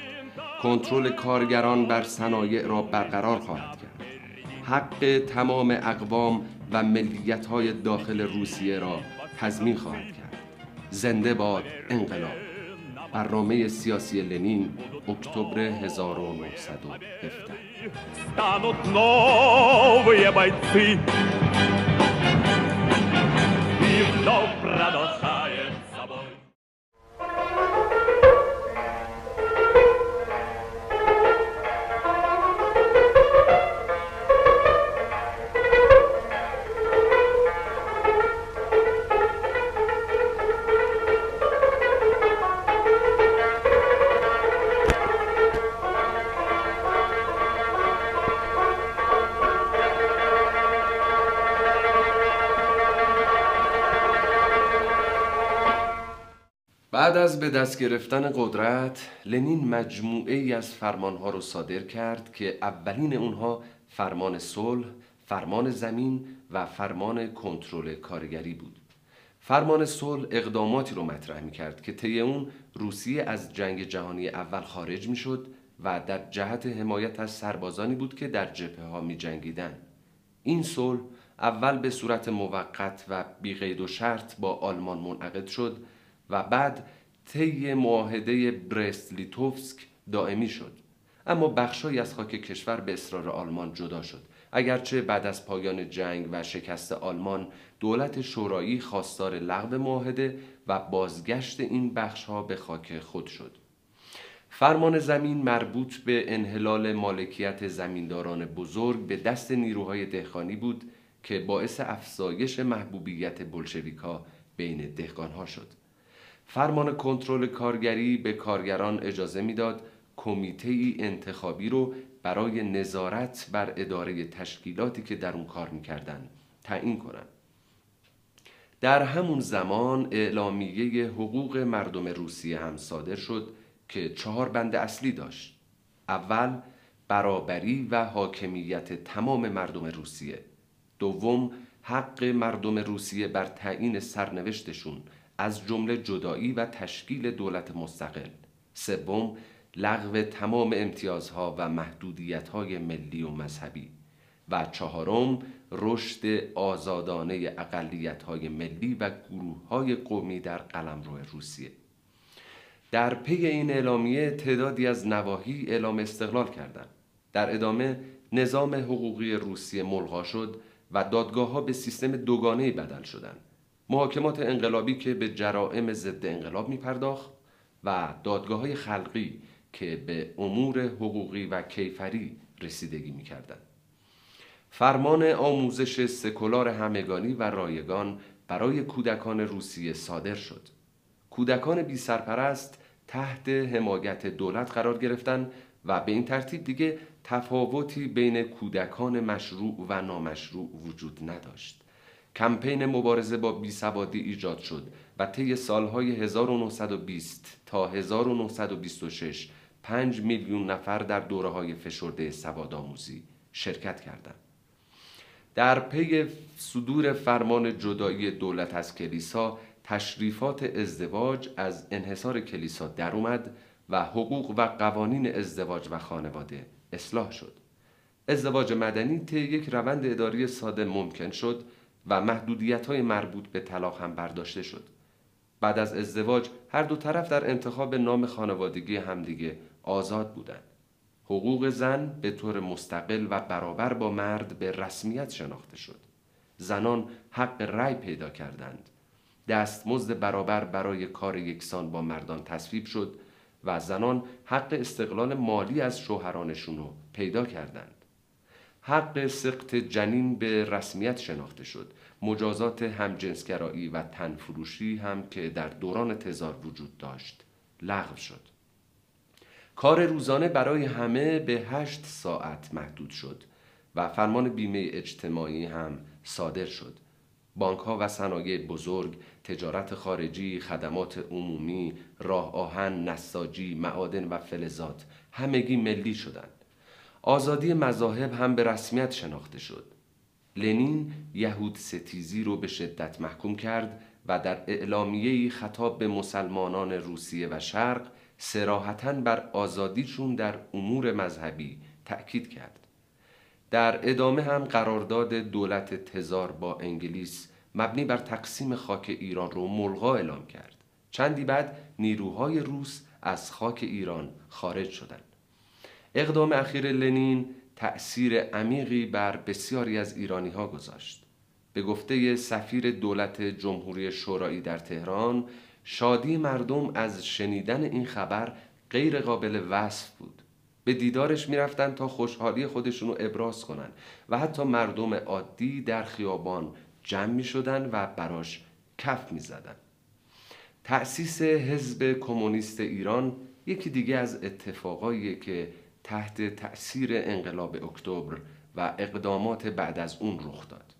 کنترل کارگران بر صنایع را برقرار خواهد کرد. حق تمام اقوام و ملیت های داخل روسیه را تضمین خواهد کرد. زنده باد انقلاب. برنامه سیاسی لنین اکتبر 1917 станут новые бойцы. И вновь продолжает بعد از به دست گرفتن قدرت لنین مجموعه ای از فرمانها را صادر کرد که اولین اونها فرمان صلح، فرمان زمین و فرمان کنترل کارگری بود. فرمان صلح اقداماتی رو مطرح می کرد که طی اون روسیه از جنگ جهانی اول خارج می شد و در جهت حمایت از سربازانی بود که در جبهه ها می جنگیدن. این صلح اول به صورت موقت و بیقید و شرط با آلمان منعقد شد و بعد طی معاهده برست لیتوفسک دائمی شد. اما بخشهایی از خاک کشور به اصرار آلمان جدا شد. اگرچه بعد از پایان جنگ و شکست آلمان دولت شورایی خواستار لغو معاهده و بازگشت این بخشها به خاک خود شد. فرمان زمین مربوط به انحلال مالکیت زمینداران بزرگ به دست نیروهای دهقانی بود که باعث افزایش محبوبیت بلشویکا بین دهقانها شد. فرمان کنترل کارگری به کارگران اجازه می‌داد کمیته ای انتخابی رو برای نظارت بر اداره تشکیلاتی که در اون کار می‌کردن تعیین کنند. در همون زمان اعلامیه حقوق مردم روسیه هم صادر شد که چهار بند اصلی داشت. اول برابری و حاکمیت تمام مردم روسیه. دوم حق مردم روسیه بر تعیین سرنوشتشون از جمله جدایی و تشکیل دولت مستقل. سوم لغو تمام امتیازها و محدودیت‌های ملی و مذهبی. و چهارم رشد آزادانه اقلیت‌های ملی و گروه‌های قومی در قلمرو روسیه. در پی این اعلامیه تعدادی از نواحی اعلام استقلال کردند. در ادامه نظام حقوقی روسیه ملغا شد و دادگاه ها به سیستم دوگانه بدل شدند. محاکمات انقلابی که به جرائم ضد انقلاب می پرداخت و دادگاه های خلقی که به امور حقوقی و کیفری رسیدگی می کردن. فرمان آموزش سکولار همگانی و رایگان برای کودکان روسیه صادر شد. کودکان بی سرپرست تحت حمایت دولت قرار گرفتن و به این ترتیب دیگه تفاوتی بین کودکان مشروع و نامشروع وجود نداشت کمپین مبارزه با بیسوادی ایجاد شد و طی سالهای 1920 تا 1926 5 میلیون نفر در دوره های فشرده سوادآموزی شرکت کردند. در پی صدور فرمان جدایی دولت از کلیسا تشریفات ازدواج از انحصار کلیسا در اومد و حقوق و قوانین ازدواج و خانواده اصلاح شد. ازدواج مدنی طی یک روند اداری ساده ممکن شد و محدودیت های مربوط به طلاق هم برداشته شد. بعد از ازدواج هر دو طرف در انتخاب نام خانوادگی همدیگه آزاد بودند. حقوق زن به طور مستقل و برابر با مرد به رسمیت شناخته شد. زنان حق رأی پیدا کردند. دستمزد برابر برای کار یکسان با مردان تصویب شد و زنان حق استقلال مالی از شوهرانشون رو پیدا کردند. حق سقط جنین به رسمیت شناخته شد. مجازات همجنسگرایی و تنفروشی هم که در دوران تزار وجود داشت لغو شد. کار روزانه برای همه به هشت ساعت محدود شد و فرمان بیمه اجتماعی هم صادر شد. بانک ها و صنایع بزرگ، تجارت خارجی، خدمات عمومی، راه آهن، نساجی، معادن و فلزات همگی ملی شدند. آزادی مذاهب هم به رسمیت شناخته شد. لنین یهود ستیزی رو به شدت محکوم کرد و در اعلامیه‌ای خطاب به مسلمانان روسیه و شرق سراحتا بر آزادیشون در امور مذهبی تأکید کرد. در ادامه هم قرارداد دولت تزار با انگلیس مبنی بر تقسیم خاک ایران رو ملغا اعلام کرد. چندی بعد نیروهای روس از خاک ایران خارج شدند. اقدام اخیر لنین تأثیر عمیقی بر بسیاری از ایرانی ها گذاشت. به گفته سفیر دولت جمهوری شورایی در تهران شادی مردم از شنیدن این خبر غیر قابل وصف بود. به دیدارش می‌رفتن تا خوشحالی خودشون رو ابراز کنن و حتی مردم عادی در خیابان جمع می شدن و براش کف می زدن. تأسیس حزب کمونیست ایران یکی دیگه از اتفاقایی که تحت تأثیر انقلاب اکتبر و اقدامات بعد از اون رخ داد.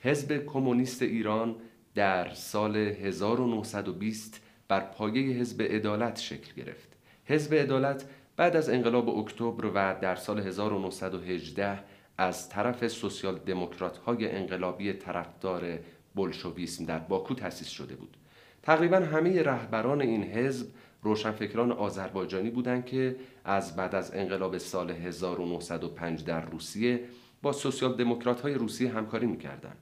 حزب کمونیست ایران در سال 1920 بر پایه حزب عدالت شکل گرفت. حزب عدالت بعد از انقلاب اکتبر و در سال 1918 از طرف سوسیال دموکرات های انقلابی طرفدار بلشویسم در باکو تأسیس شده بود. تقریبا همه رهبران این حزب روشنفکران آذربایجانی بودند که از بعد از انقلاب سال 1905 در روسیه با سوسیال دموکرات های روسیه همکاری می‌کردند.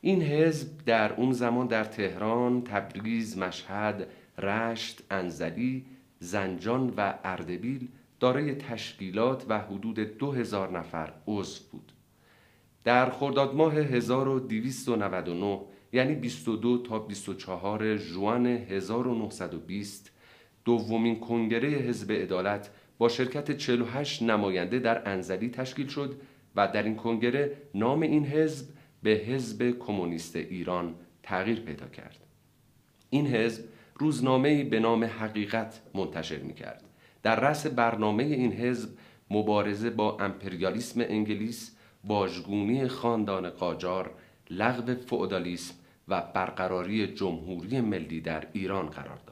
این حزب در اون زمان در تهران، تبریز، مشهد، رشت، انزلی، زنجان و اردبیل دارای تشکیلات و حدود دو هزار نفر عضو بود. در خرداد ماه 1299 یعنی 22 تا 24 ژوئن 1920 دومین کنگره حزب عدالت با شرکت 48 نماینده در انزلی تشکیل شد و در این کنگره نام این حزب به حزب کمونیست ایران تغییر پیدا کرد. این حزب روزنامه‌ای به نام حقیقت منتشر می کرد. در رأس برنامه این حزب مبارزه با امپریالیسم انگلیس، باجگونی خاندان قاجار، لغو فئودالیسم و برقراری جمهوری ملی در ایران قرار.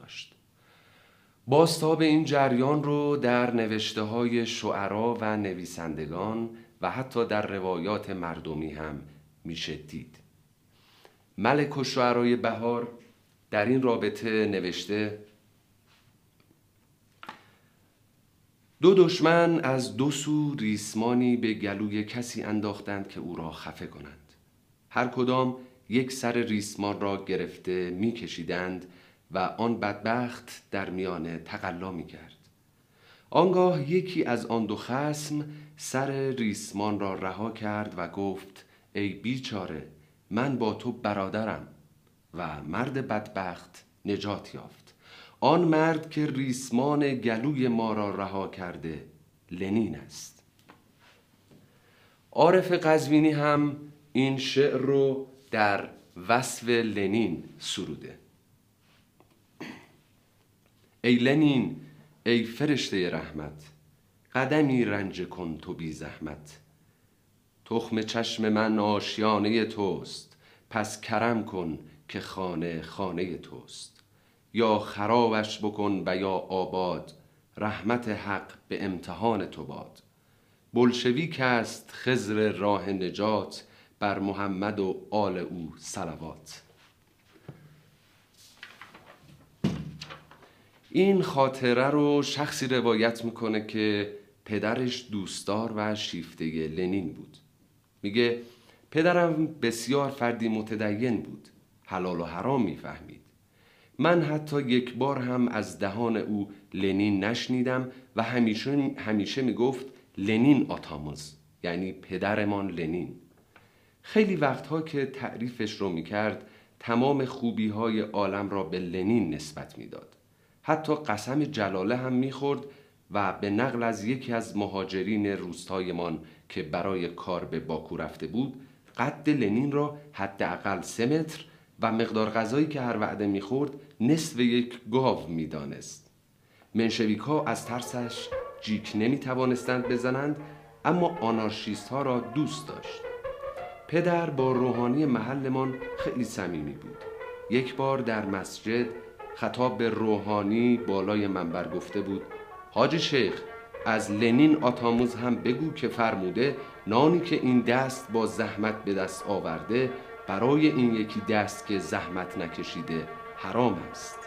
باستاب این جریان رو در نوشته های شعرا و نویسندگان و حتی در روایات مردمی هم میشه دید. ملک و شعرای بهار در این رابطه نوشته دو دشمن از دو سو ریسمانی به گلوی کسی انداختند که او را خفه کنند هر کدام یک سر ریسمان را گرفته میکشیدند و آن بدبخت در میانه تقلا می کرد. آنگاه یکی از آن دو خسم سر ریسمان را رها کرد و گفت ای بیچاره من با تو برادرم و مرد بدبخت نجات یافت. آن مرد که ریسمان گلوی ما را رها کرده لنین است. عارف قزوینی هم این شعر رو در وصف لنین سروده. ای لنین ای فرشته رحمت قدمی رنج کن تو بی زحمت. تخم چشم من آشیانه توست پس کرم کن که خانه خانه توست. یا خرابش بکن و یا آباد رحمت حق به امتحان تو باد. بلشویک است خضر راه نجات بر محمد و آل او صلوات. این خاطره رو شخصی روایت می‌کنه که پدرش دوستدار و شیفته لنین بود. میگه پدرم بسیار فردی متدین بود حلال و حرام می‌فهمید. من حتی یک بار هم از دهان او لنین نشنیدم و همیشه, همیشه می‌گفت لنین آتاموز یعنی پدرمان لنین. خیلی وقتها که تعریفش رو می‌کرد تمام خوبی های عالم را به لنین نسبت می‌داد. حتی قسم جلاله هم می‌خورد و به نقل از یکی از مهاجرین روستایمان که برای کار به باکو رفته بود قد لنین را حداقل سه متر و مقدار غذایی که هر وعده می‌خورد نصف یک گاو می‌دانست. منشویک ها از ترسش جیک نمی توانستند بزنند اما آنارشیست ها را دوست داشت. پدر با روحانی محلمان خیلی صمیمی بود. یک بار در مسجد خطاب به روحانی بالای منبر گفته بود حاج شیخ از لنین آتاموز هم بگو که فرموده نانی که این دست با زحمت به دست آورده برای این یکی دست که زحمت نکشیده حرام است.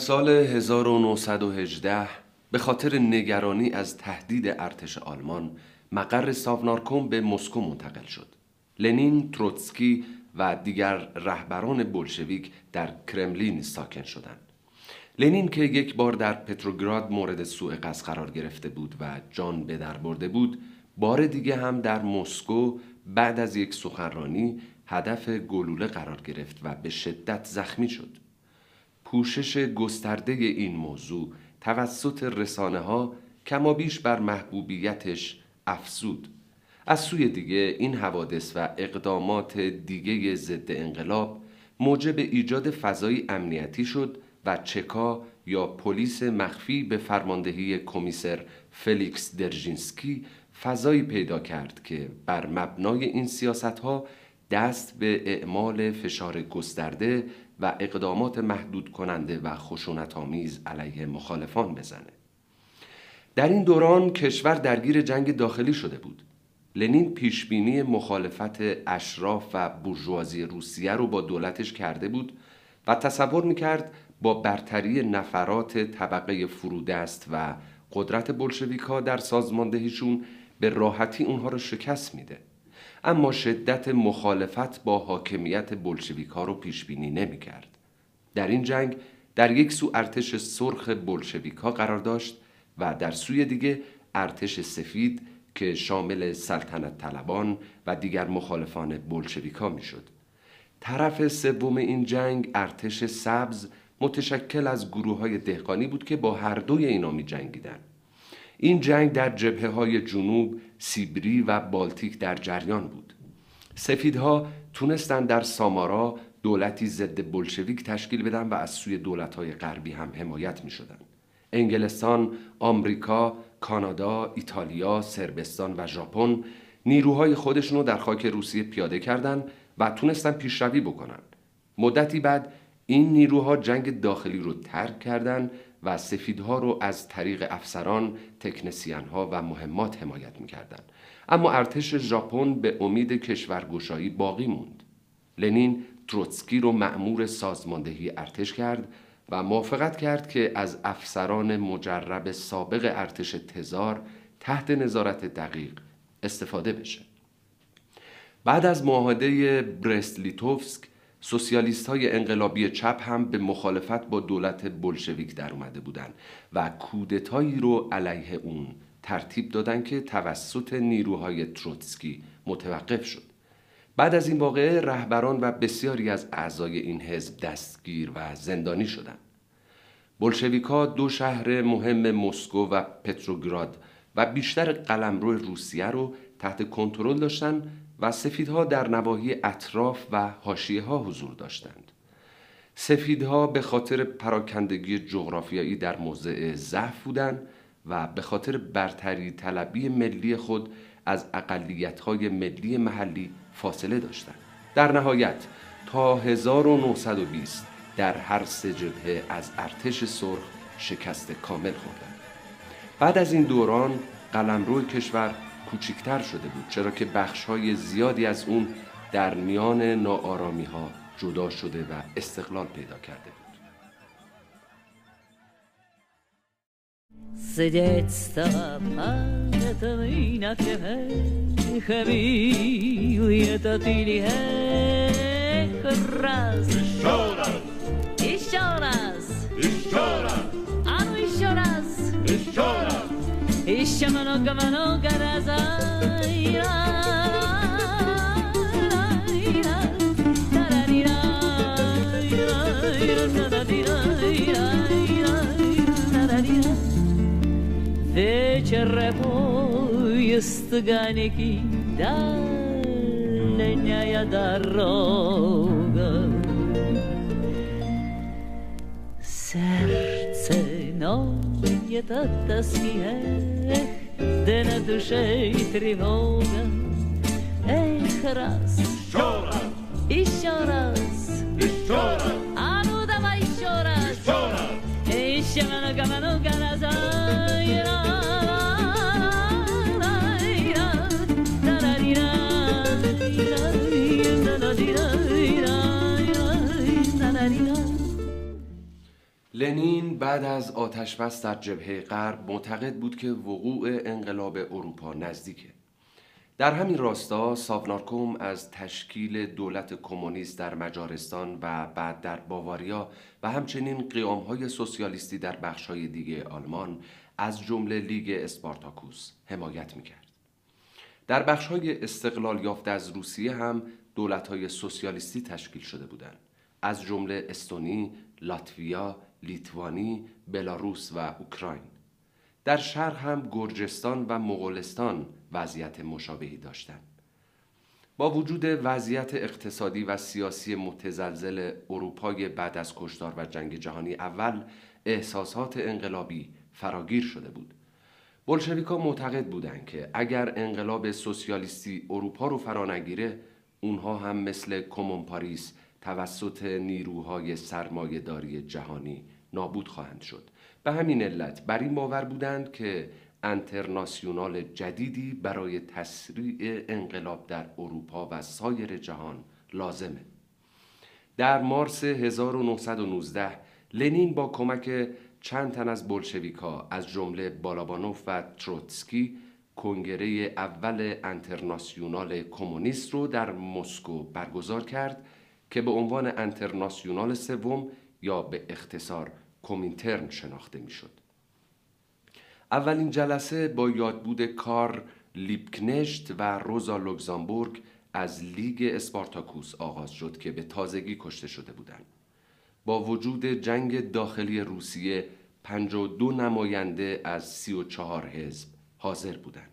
سال 1918 به خاطر نگرانی از تهدید ارتش آلمان مقر ساونارکوم به مسکو منتقل شد. لنین، تروتسکی و دیگر رهبران بلشویک در کرملین ساکن شدند. لنین که یک بار در پتروگراد مورد سوء قصد قرار گرفته بود و جان به در برده بود، بار دیگه هم در مسکو بعد از یک سخنرانی هدف گلوله قرار گرفت و به شدت زخمی شد. پوشش گسترده این موضوع توسط رسانه ها کما بیش بر محبوبیتش افزود. از سوی دیگه این حوادث و اقدامات دیگه ضد انقلاب موجب ایجاد فضای امنیتی شد و چکا یا پلیس مخفی به فرماندهی کمیسر فلیکس درژینسکی فضایی پیدا کرد که بر مبنای این سیاست ها دست به اعمال فشار گسترده و اقدامات محدود کننده و خشونت آمیز علیه مخالفان بزنه. در این دوران کشور درگیر جنگ داخلی شده بود. لنین پیشبینی مخالفت اشراف و بورژوازی روسیه رو با دولتش کرده بود و تصور می‌کرد با برتری نفرات طبقه فرودست و قدرت بلشویکا در سازماندهیشون به راحتی اونها رو شکست میده. اما شدت مخالفت با حاکمیت بلشویکا رو پیش بینی نمی کرد. در این جنگ در یک سو ارتش سرخ بلشویکا قرار داشت و در سوی دیگه ارتش سفید که شامل سلطنت طلبان و دیگر مخالفان بلشویکا می شد. طرف سوم این جنگ ارتش سبز متشکل از گروه های دهقانی بود که با هر دوی اینا می جنگیدن. این جنگ در جبهه های جنوب، سیبری و بالتیک در جریان بود. سفیدها تونستند در سامارا دولتی ضد بلشویک تشکیل بدن و از سوی دولت‌های غربی هم حمایت می شدن. انگلستان، آمریکا، کانادا، ایتالیا، سربستان و ژاپن نیروهای خودشون رو در خاک روسیه پیاده کردند و تونستن پیشروی بکنن. مدتی بعد این نیروها جنگ داخلی رو ترک کردند و سفیدها رو از طریق افسران، تکنسیانها و مهمات حمایت می‌کردند. اما ارتش ژاپن به امید کشورگشایی باقی موند. لنین تروتسکی رو مأمور سازماندهی ارتش کرد و موافقت کرد که از افسران مجرب سابق ارتش تزار تحت نظارت دقیق استفاده بشه. بعد از معاهده برست لیتوفسک سوسیالیست های انقلابی چپ هم به مخالفت با دولت بلشویک در اومده بودند و کودتایی رو علیه اون ترتیب دادن که توسط نیروهای تروتسکی متوقف شد. بعد از این واقعه رهبران و بسیاری از اعضای این حزب دستگیر و زندانی شدند. بلشویکا دو شهر مهم مسکو و پتروگراد و بیشتر قلمرو روسیه رو تحت کنترل داشتند و سفیدها در نواحی اطراف و حاشیه ها حضور داشتند. سفیدها به خاطر پراکندگی جغرافیایی در موضع ضعف بودند و به خاطر برتری طلبی ملی خود از اقلیت‌های ملی محلی فاصله داشتند. در نهایت تا 1920 در هر سه جبهه از ارتش سرخ شکست کامل خوردند. بعد از این دوران قلمرو کشور کوچکتر شده بود چرا که بخش های زیادی از اون در میان ناآرامی ها جدا شده و استقلال پیدا کرده بود С детства памятный на эх, милый этот или эх, раз. Еще раз, Еще раз, еще раз, а ну еще раз, еще раз. еще много-много раз. Ай, ай, ай, тарари-ра, ай, тарари-ра, ай, тарари-ра. Вечер поезд ганики, дальняя дорога. Сердце ноет от тоски, эх, да на душе и тревога. Эх, раз, Еще раз, еще раз, еще раз, а ну давай еще раз. еще раз. Еще много, много раз. لنین بعد از آتشبس در جبهه غرب معتقد بود که وقوع انقلاب اروپا نزدیکه. در همین راستا ساونارکوم از تشکیل دولت کمونیست در مجارستان و بعد در باواریا و همچنین قیامهای سوسیالیستی در بخشهای دیگه آلمان از جمله لیگ اسپارتاکوس حمایت می‌کرد. در بخشهای استقلال یافته از روسیه هم دولت‌های سوسیالیستی تشکیل شده بودند از جمله استونی، لاتویا، لیتوانی، بلاروس و اوکراین. در شرق هم گرجستان و مغولستان وضعیت مشابهی داشتند. با وجود وضعیت اقتصادی و سیاسی متزلزل اروپای بعد از کشتار و جنگ جهانی اول احساسات انقلابی فراگیر شده بود. بلشویکا معتقد بودند که اگر انقلاب سوسیالیستی اروپا رو فرا نگیره اونها هم مثل کمون پاریس توسط نیروهای سرمایهداری جهانی نابود خواهند شد. به همین علت بر این باور بودند که انترناسیونال جدیدی برای تسریع انقلاب در اروپا و سایر جهان لازمه. در مارس 1919 لنین با کمک چند تن از بلشویکا از جمله بالابانوف و تروتسکی کنگره اول انترناسیونال کمونیست رو در مسکو برگزار کرد که به عنوان انترناسیونال سوم یا به اختصار کومینترن شناخته می‌شد. اولین جلسه با یادبود کار لیبکنشت و روزا لوکزامبورگ از لیگ اسپارتاکوس آغاز شد که به تازگی کشته شده بودند. با وجود جنگ داخلی روسیه 52 نماینده از 34 حزب حاضر بودند.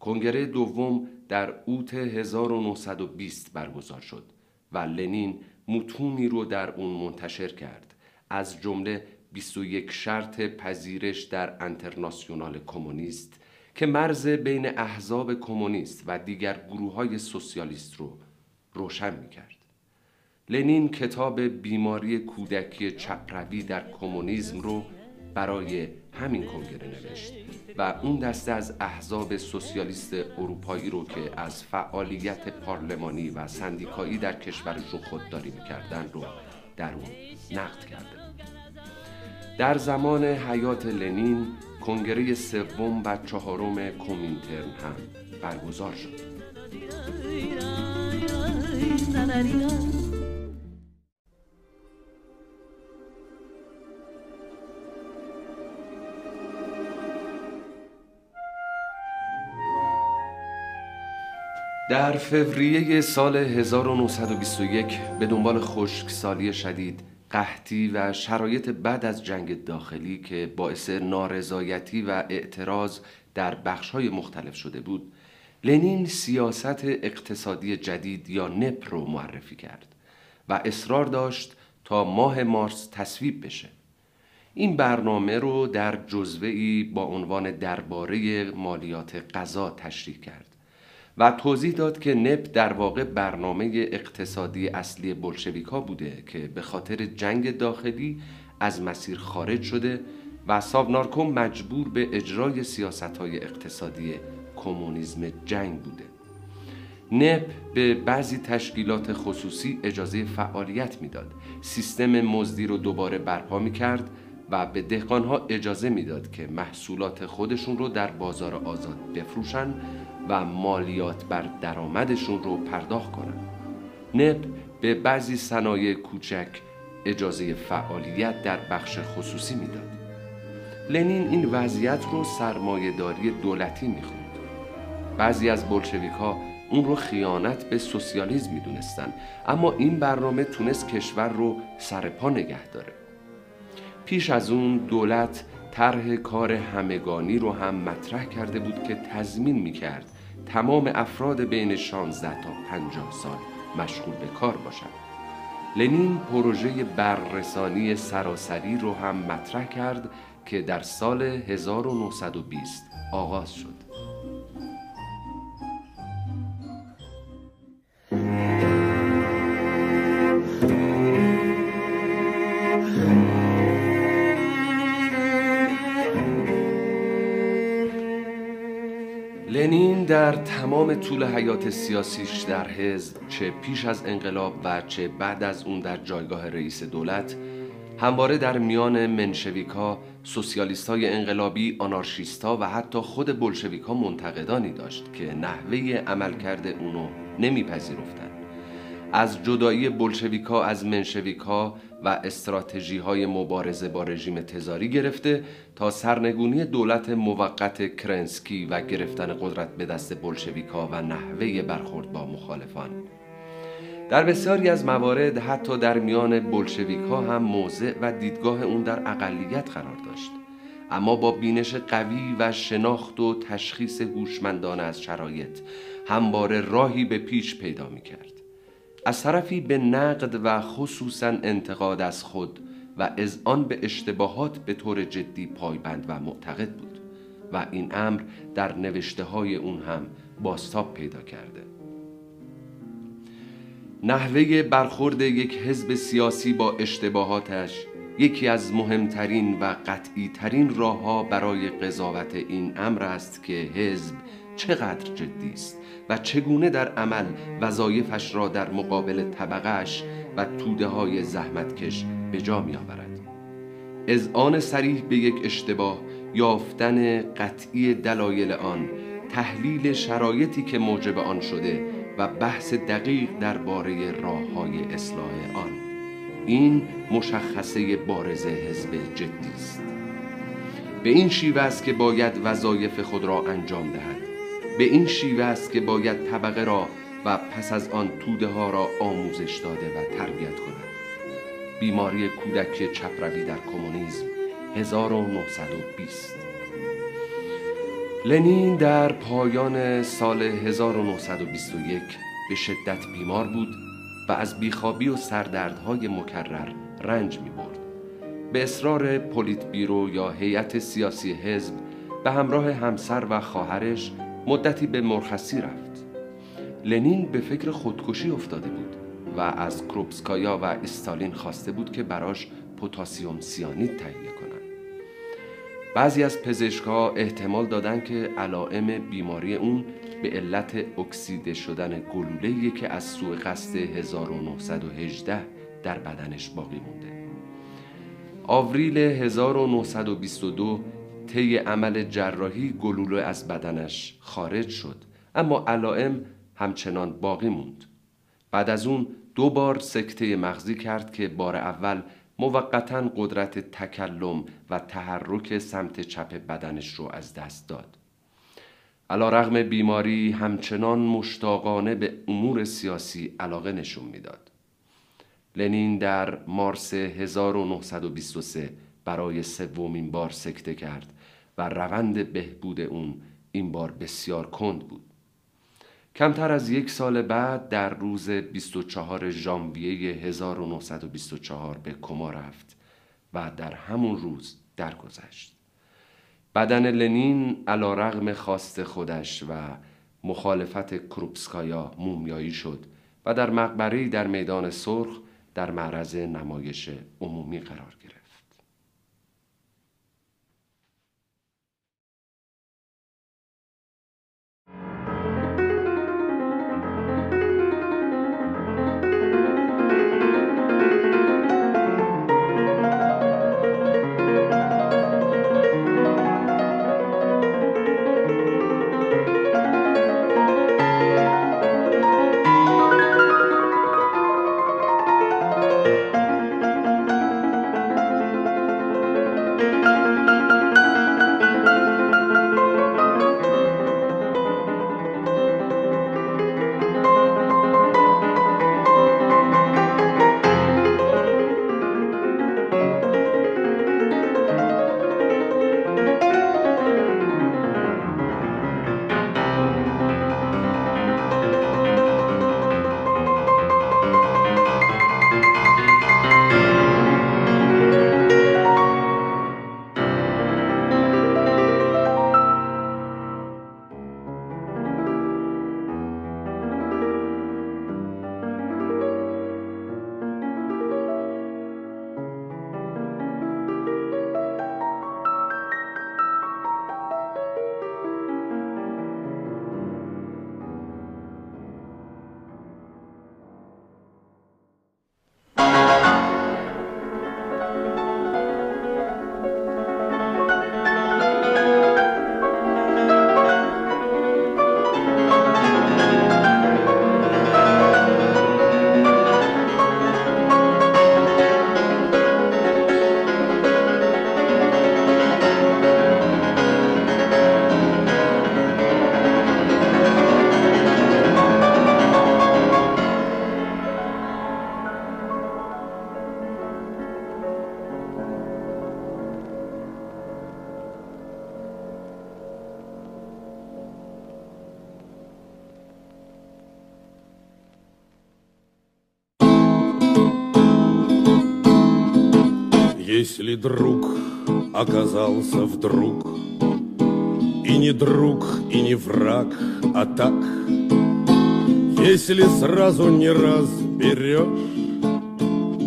کنگره دوم در اوت 1920 برگزار شد و لنین متونی رو در اون منتشر کرد از جمله 21 شرط پذیرش در انترناسیونال کمونیست که مرز بین احزاب کمونیست و دیگر گروه های سوسیالیست رو روشن می کرد. لنین کتاب بیماری کودکی چپروی در کمونیسم رو برای همین کنگره نوشت و اون دسته از احزاب سوسیالیست اروپایی رو که از فعالیت پارلمانی و سندیکایی در کشورشون خودداری می‌کردن رو در اون نقد کرده در زمان حیات لنین کنگره سوم و چهارم کومینترن هم برگزار شد. در فوریه سال 1921 به دنبال خشکسالی شدید قحطی و شرایط بعد از جنگ داخلی که باعث نارضایتی و اعتراض در بخش‌های مختلف شده بود لنین سیاست اقتصادی جدید یا نپ رو معرفی کرد و اصرار داشت تا ماه مارس تصویب بشه. این برنامه رو در جزوه‌ای با عنوان درباره مالیات غذا تشریح کرد. و توضیح داد که نپ در واقع برنامه اقتصادی اصلی بلشویکا بوده که به خاطر جنگ داخلی از مسیر خارج شده و ساونارکوم مجبور به اجرای سیاست های اقتصادی کمونیسم جنگ بوده. نپ به بعضی تشکیلات خصوصی اجازه فعالیت می‌داد. سیستم مزدی رو دوباره برپا می کرد و به دهقانها اجازه می‌داد که محصولات خودشون رو در بازار آزاد بفروشن و مالیات بر درآمدشون رو پرداخت کنن. نپ به بعضی صنایع کوچک اجازه فعالیت در بخش خصوصی می‌داد. لنین این وضعیت رو سرمایهداری دولتی می‌خوند. بعضی از بلشویک ها اون رو خیانت به سوسیالیسم می‌دونستن اما این برنامه تونست کشور رو سرپا نگه داره. پیش از اون دولت طرح کار همگانی رو هم مطرح کرده بود که تضمین می‌کرد تمام افراد بین 16 تا 50 سال مشغول به کار باشند. لنین پروژه بررسانی سراسری رو هم مطرح کرد که در سال 1920 آغاز شد. در تمام طول حیات سیاسیش در حزب چه پیش از انقلاب و چه بعد از اون در جایگاه رئیس دولت همواره در میان منشویکا، سوسیالیست های انقلابی، آنارشیستا و حتی خود بلشویکا منتقدانی داشت که نحوه عملکرد اونو نمیپذیرفتند. از جدایی بلشویکا از منشویکا و استراتژی های مبارزه با رژیم تزاری گرفته تا سرنگونی دولت موقت کرنسکی و گرفتن قدرت به دست بلشویکا و نحوه برخورد با مخالفان در بسیاری از موارد حتی در میان بلشویکا هم موضع و دیدگاه اون در اقلیت قرار داشت اما با بینش قوی و شناخت و تشخیص هوشمندانه از شرایط همواره راهی به پیش پیدا می کرد. از طرفی به نقد و خصوصا انتقاد از خود و از آن به اشتباهات به طور جدی پایبند و معتقد بود و این امر در نوشته های اون هم باستاب پیدا کرده. نحوه برخورد یک حزب سیاسی با اشتباهاتش یکی از مهمترین و قطعی ترین راه برای قضاوت این امر است که حزب چقدر جدی است. و چگونه در عمل وظایفش را در مقابل طبقش و توده های زحمتکش به جا می آورد از آن سریح به یک اشتباه یافتن قطعی دلایل آن تحلیل شرایطی که موجب آن شده و بحث دقیق درباره راه های اصلاح آن. این مشخصه بارز حزب جدی است. به این شیوه است که باید وظایف خود را انجام دهد. به این شیوه است که باید طبقه را و پس از آن توده ها را آموزش داده و تربیت کند بیماری کودک چپروی در کمونیسم 1920 لنین در پایان سال 1921 به شدت بیمار بود و از بیخوابی و سردردهای مکرر رنج می برد. به اصرار پلیت بیرو یا هیئت سیاسی حزب به همراه همسر و خواهرش مدتی به مرخصی رفت لنین به فکر خودکشی افتاده بود و از کروپسکایا و استالین خواسته بود که براش پتاسیم سیانید تهیه کنند. بعضی از پزشکها احتمال دادن که علائم بیماری اون به علت اکسیده شدن گلوله‌ای که از سوء قصد 1918 در بدنش باقی مونده. آوریل 1922 طی عمل جراحی گلوله از بدنش خارج شد اما علائم همچنان باقی موند. بعد از اون دو بار سکته مغزی کرد که بار اول موقتا قدرت تکلم و تحرک سمت چپ بدنش رو از دست داد. علا رغم بیماری همچنان مشتاقانه به امور سیاسی علاقه نشون می‌داد. لنین در مارس 1923 برای سومین بار سکته کرد و روند بهبود اون این بار بسیار کند بود. کمتر از یک سال بعد در روز 24 ژانویه 1924 به کما رفت و در همون روز درگذشت. بدن لنین علا رغم خواست خودش و مخالفت کروپسکایا مومیایی شد و در مقبره در میدان سرخ در معرض نمایش عمومی قرار Если друг оказался вдруг. И не друг, и не враг, а так. Если сразу не разберешь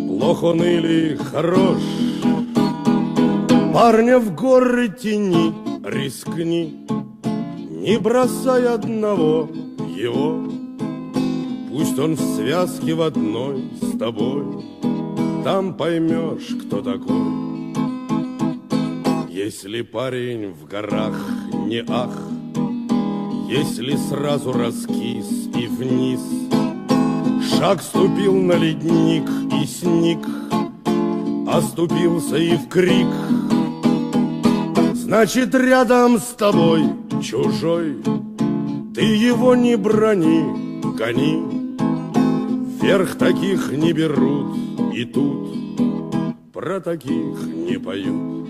Плох он или хорош. Парня в горы тени рискни Не бросай одного его. Пусть он в связке в одной с тобой там поймешь, кто такой. Если парень в горах не ах, Если сразу раскис и вниз, Шаг ступил на ледник и сник, Оступился и в крик. Значит, рядом с тобой чужой, Ты его не брони, гони, Вверх таких не берут, и тут про таких не поют.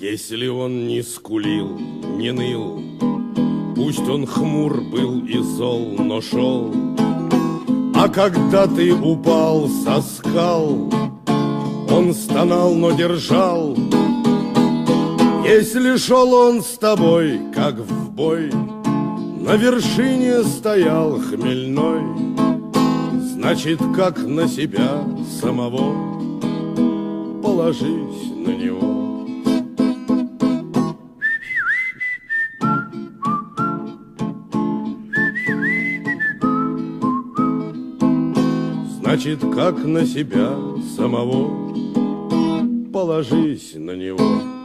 Если он не скулил, не ныл, Пусть он хмур был и зол, но шел. А когда ты упал со скал, Он стонал, но держал. Если шел он с тобой, как в бой, На вершине стоял хмельной, Значит, как на себя самого Положись на него? Значит, как на себя самого Положись на него